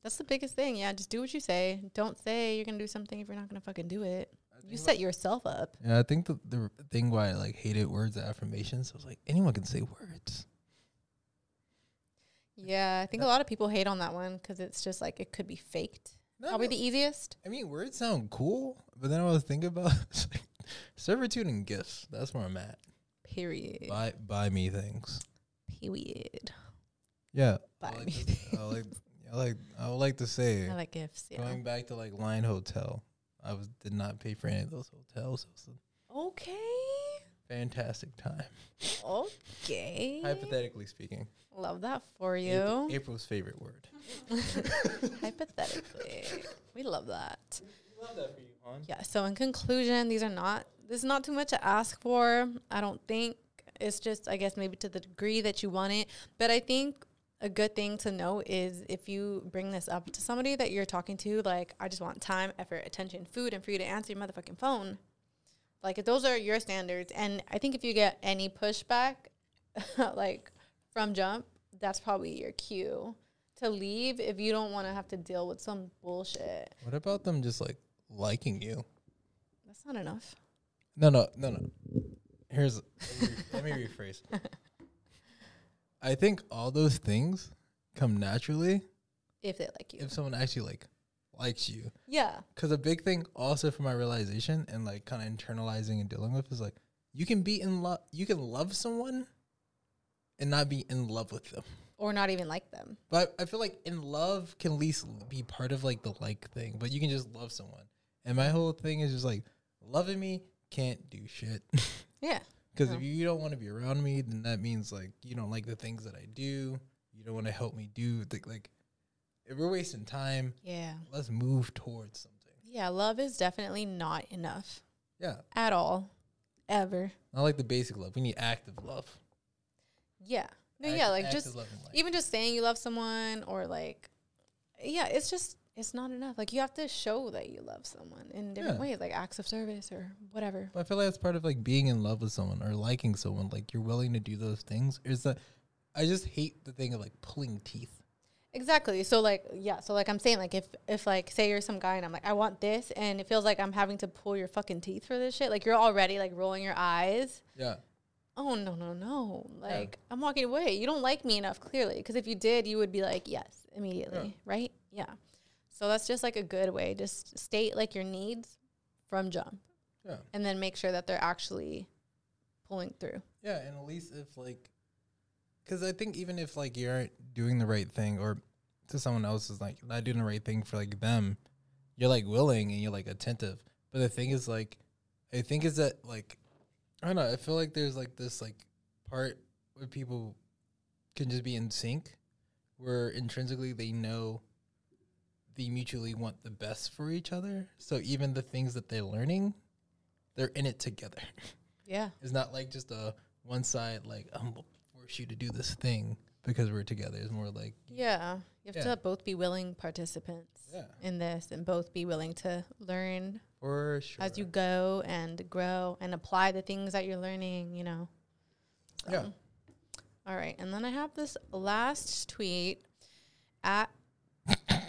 That's the biggest thing. Yeah, just do what you say. Don't say you're going to do something if you're not going to fucking do it. You set yourself up. Yeah, I think the the thing why I like hated words of affirmations I was like anyone can say words. Yeah, I think a lot of people hate on that one because it's just like it could be faked. Probably the easiest. I mean, words sound cool, but then I was thinking about <laughs> it's like, servitude and gifts. That's where I'm at. Period. Buy buy me things. Period. Yeah. Buy I like, me to, I like I like I would like to say I like gifts, yeah. Going back to like Line Hotel. I was did not pay for any of those hotels. It Okay. fantastic time. Okay. Hypothetically speaking. Love that for April- you. April's favorite word. <laughs> Hypothetically. <laughs> we love that. Love that for you, hon. Yeah. So in conclusion, these are not this is not too much to ask for. I don't think it's just I guess maybe to the degree that you want it. But I think a good thing to know is if you bring this up to somebody that you're talking to, like I just want time, effort, attention, food, and for you to answer your motherfucking phone. Like if those are your standards, and I think if you get any pushback, <laughs> like from jump, that's probably your cue to leave if you don't want to have to deal with some bullshit. What about them just like liking you? That's not enough. No, no, no, no. Here's let me rephrase. <laughs> I think all those things come naturally If they like you. if someone actually like likes you. Yeah. Because a big thing also for my realization and like kind of internalizing and dealing with is like you can be in love, you can love someone and not be in love with them. Or not even like them. But I feel like in love can at least be part of like the like thing, but you can just love someone. And my whole thing is just like loving me can't do shit. <laughs> Yeah. Because No. if you don't want to be around me, then that means like you don't like the things that I do. You don't want to help me do the, like. If we're wasting time, Yeah. let's move towards something. Yeah, love is definitely not enough. Yeah. At all. Ever. Not like the basic love. We need active love. Yeah. No, Act- yeah, like just love even just saying you love someone or like yeah, it's just it's not enough. Like you have to show that you love someone in different Yeah. ways, like acts of service or whatever. But I feel like that's part of like being in love with someone or liking someone. Like you're willing to do those things. Is that I just hate the thing of like pulling teeth. Exactly. So like yeah, so like I'm saying like if if like say you're some guy and I'm like I want this and it feels like I'm having to pull your fucking teeth for this shit, like you're already like rolling your eyes. Yeah. oh no no no like i'm walking away you don't like me enough clearly because if you did you would be like yes immediately right yeah so that's just like a good way just state like your needs from jump Yeah. and then make sure that they're actually pulling through Yeah, and at least if like, because I think even if like you aren't doing the right thing, or to someone else is like not doing the right thing for like them, you're like willing and you're like attentive. But the thing is like, I think is that like, I don't know. I feel like there's like this like part where people can just be in sync, where intrinsically they know they mutually want the best for each other. So even the things that they're learning, they're in it together. <laughs> Yeah. It's not like just a one side like I'm gonna force you to do this thing because we're together. It's more like yeah you have Yeah. to both be willing participants Yeah. in this and both be willing to learn for sure. as you go and grow and apply the things that you're learning you know Yeah. all right and then i have this last tweet at <laughs>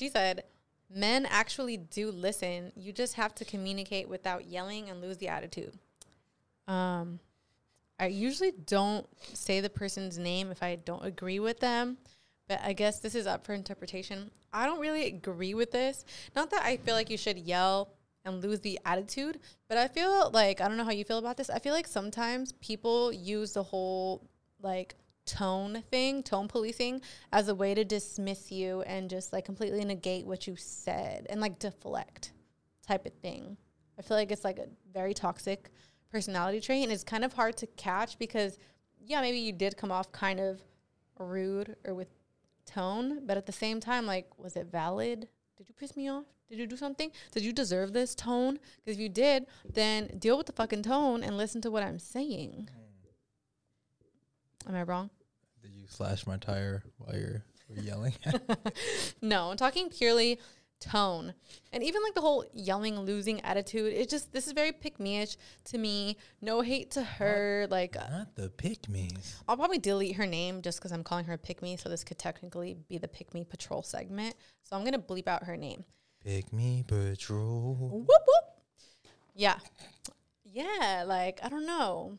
she said men actually do listen. You just have to communicate without yelling and lose the attitude. Um i usually don't say the person's name if i don't agree with them but i guess this is up for interpretation. I don't really agree with this. Not that i feel like you should yell and lose the attitude but i feel like i don't know how you feel about this i feel like sometimes people use the whole like tone thing, tone policing, as a way to dismiss you and just like completely negate what you said and like deflect type of thing. I feel like it's like a very toxic personality trait and it's kind of hard to catch because, yeah, maybe you did come off kind of rude or with tone, but at the same time, like, was it valid? Did you piss me off? Did you do something? Did you deserve this tone? Because if you did, then deal with the fucking tone and listen to what I'm saying. Mm. Am I wrong? Did you slash my tire while you're, you're yelling? <laughs> no, I'm talking purely tone. And even like the whole yelling, losing attitude, it just, this is very pick me ish to me. No hate to her. Like, uh, Not the pick me's. I'll probably delete her name just because I'm calling her a pick me. So this could technically be the pick me patrol segment. So I'm going to bleep out her name. Pick me patrol. Whoop, whoop. Yeah. Yeah. Like, I don't know.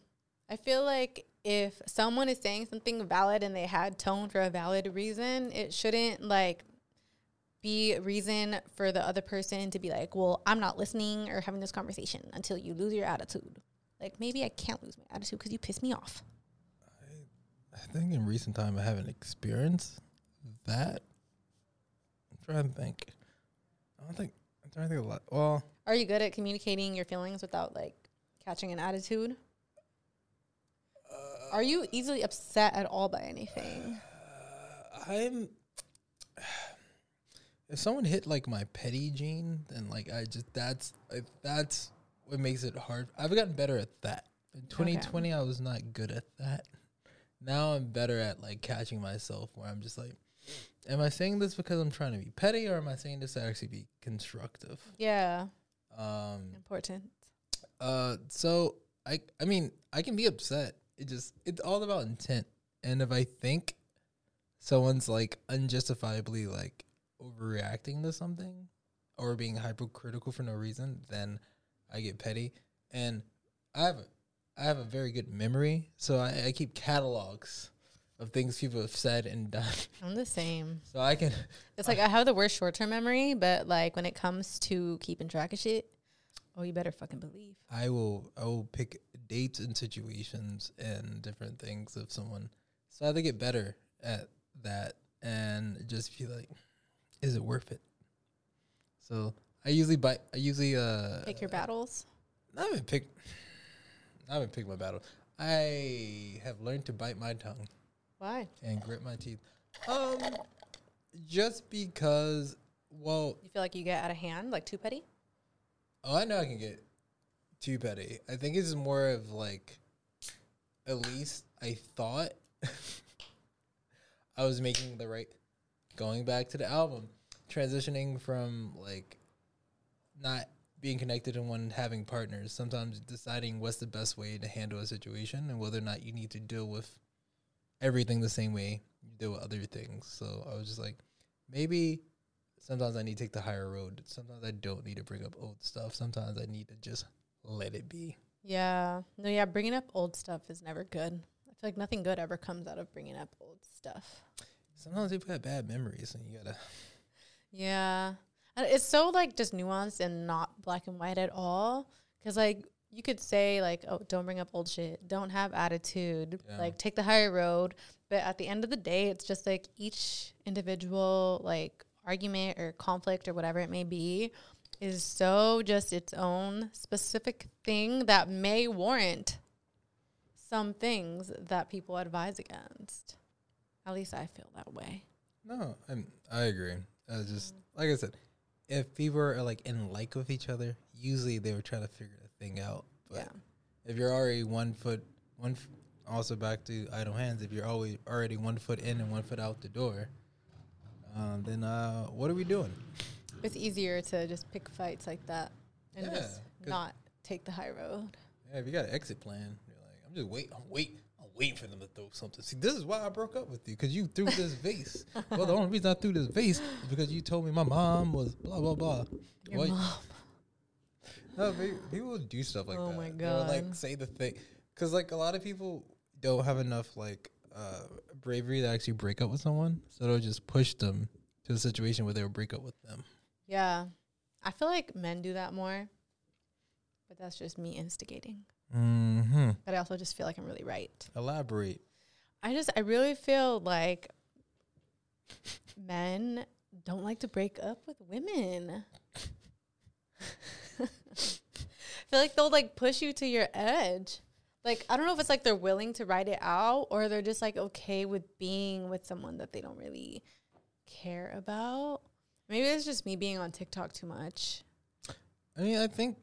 I feel like if someone is saying something valid and they had tone for a valid reason, it shouldn't like be a reason for the other person to be like, well, I'm not listening or having this conversation until you lose your attitude. Like maybe I can't lose my attitude because you piss me off. I think in recent time I haven't experienced that. I'm trying to think. I don't think I'm trying to think a lot. Well, Are you good at communicating your feelings without like catching an attitude? Are you easily upset at all by anything? I'm. <sighs> If someone hit like my petty gene, then like I just that's I, that's what makes it hard. I've gotten better at that. In 2020, I was not good at that. Now I'm better at like catching myself where I'm just like, am I saying this because I'm trying to be petty, or am I saying this to actually be constructive? Yeah, Um, important. uh, so I I mean I can be upset. It just it's all about intent. And if I think someone's like unjustifiably like overreacting to something or being hypercritical for no reason, then I get petty. And I have a, I have a very good memory, so I, I keep catalogs of things people have said and done. <laughs> I'm the same. So I can It's like I have the worst short term memory, but like when it comes to keeping track of shit, oh, you better fucking believe. I will I will pick dates and situations and different things of someone. So I have to get better at that and just be like, is it worth it? So I usually buy I usually uh Pick your battles. I haven't picked I haven't picked my battle. I have learned to bite my tongue Why? and grit my teeth. Um just because well You feel like you get out of hand, like too petty? Oh, I know I can get too petty. I think it's more of like, at least I thought I was making the right. Going back to the album, transitioning from like not being connected and one having partners. Sometimes deciding what's the best way to handle a situation and whether or not you need to deal with everything the same way you deal with other things. So I was just like, maybe sometimes I need to take the higher road. Sometimes I don't need to bring up old stuff. Sometimes I need to just let it be. Yeah. No, yeah, bringing up old stuff is never good. I feel like nothing good ever comes out of bringing up old stuff. Sometimes you've got bad memories and you gotta. Yeah. And It's so like just nuanced and not black and white at all. Cause like you could say like, oh, don't bring up old shit. Don't have attitude. Yeah. Like take the higher road. But at the end of the day, it's just like each individual like argument or conflict or whatever it may be is so just its own specific thing that may warrant some things that people advise against. At least I feel that way. No, I'm, I agree. I just like I said, if people are like in like with each other, usually they were trying to figure the thing out. But yeah. if you're already one foot, one f- also back to idle hands. If you're always already one foot in and one foot out the door, um, then uh, what are we doing? It's easier to just pick fights like that and Yeah, just not take the high road. Yeah, if you got an exit plan, you're like, I'm just wait, I'm wait, I'm waiting for them to throw something. See, this is why I broke up with you because you threw this <laughs> vase. well, the only reason I threw this vase is because you told me my mom was blah blah blah. Your What- mom. No, people do stuff like Oh that. my They'll, like say the thing because like a lot of people don't have enough like uh, bravery to actually break up with someone, so they'll just push them to a situation where they'll break up with them. Yeah. I feel like men do that more. But that's just me instigating. Mm-hmm. But I also just feel like I'm really right. Elaborate. I just I really feel like men don't like to break up with women. <laughs> I feel like they'll like push you to your edge. Like I don't know if it's like they're willing to ride it out or they're just like okay with being with someone that they don't really care about. Maybe it's just me being on TikTok too much. I mean, I think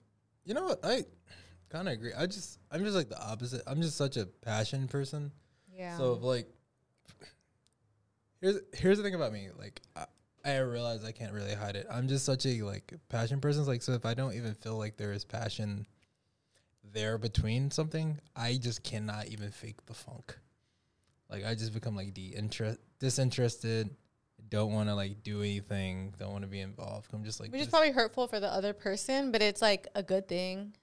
you know what I kind of agree. I just I'm just like the opposite. I'm just such a passion person. Yeah. So like, here's here's the thing about me. Like, I, I realize I can't really hide it. I'm just such a like passion person. Like, so if I don't even feel like there is passion there between something, I just cannot even fake the funk. Like, I just become like the interest disinterested. Don't want to like do anything. Don't want to be involved. I'm just like Which is probably hurtful for the other person, but it's like a good thing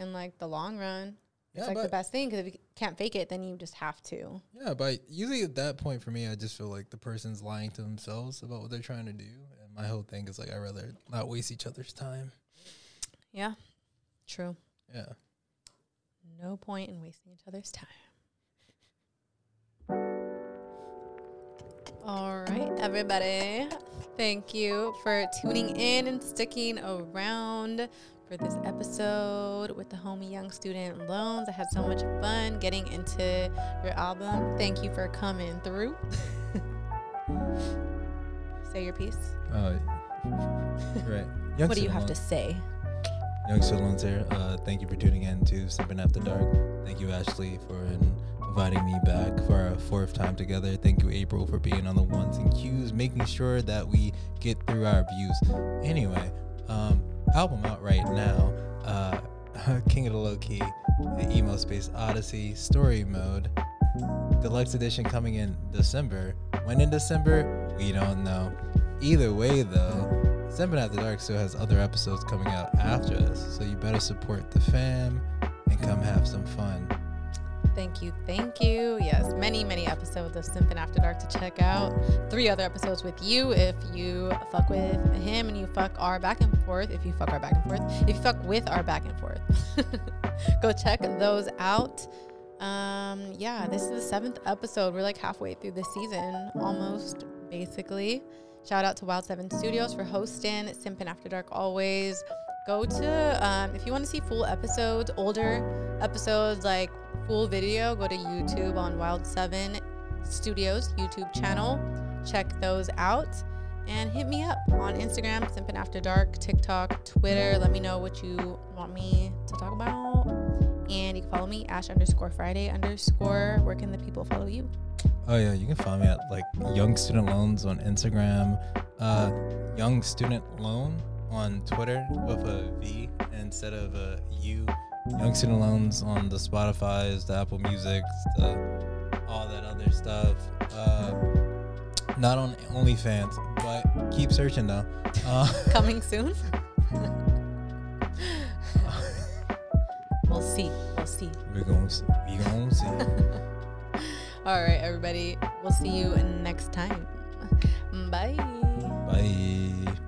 in like the long run. Yeah, it's like the best thing because if you can't fake it, then you just have to. Yeah, but usually at that point for me, I just feel like the person's lying to themselves about what they're trying to do, and my whole thing is like I rather not waste each other's time. Yeah, true. Yeah. No point in wasting each other's time. All right, everybody. Thank you for tuning in and sticking around for this episode with the homie Young Student Loans. I had so much fun getting into your album. Thank you for coming through. <laughs> Say your piece. Uh, right. <laughs> what do you have to say? Young Solomon's here. Uh, thank you for tuning in to Sipping After Dark. Thank you, Ashley, for inviting me back for our fourth time together. Thank you, April, for being on the ones and cues, making sure that we get through our views. Anyway, um, album out right now. Uh, <laughs> King of the Low Key, the emo space Odyssey story mode. Deluxe edition coming in December. When in December, we don't know. Either way, though, Sipping After Dark still has other episodes coming out after this, so you better support the fam and come have some fun. Thank you, thank you. Yes, many, many episodes of Simpin After Dark to check out. Three other episodes with you if you fuck with him and you fuck our back and forth. If you fuck our back and forth. If you fuck with our back and forth. <laughs> Go check those out. Um, yeah, this is the seventh episode. We're like halfway through the season, almost basically. Shout out to Wild Seven Studios for hosting Simpin After Dark always. Go to um, if you want to see full episodes, older episodes like full video, go to YouTube on Wild Seven Studios YouTube channel. Check those out. And hit me up on Instagram, Simpin After Dark, TikTok, Twitter. Let me know what you want me to talk about. And you can follow me, Ash underscore Friday underscore. Where can the people follow you? Oh yeah, you can find me at like Young Student Loans on Instagram, uh, Young Student Loan on Twitter with a V instead of a U. Young Student Loans on the Spotify's, the Apple Music, the, all that other stuff. Uh, not on OnlyFans, but keep searching though. Uh, Coming soon. <laughs> we'll see. We'll see. We're going to see. We're gonna see. <laughs> All right, everybody. We'll see you next time. Bye. Bye.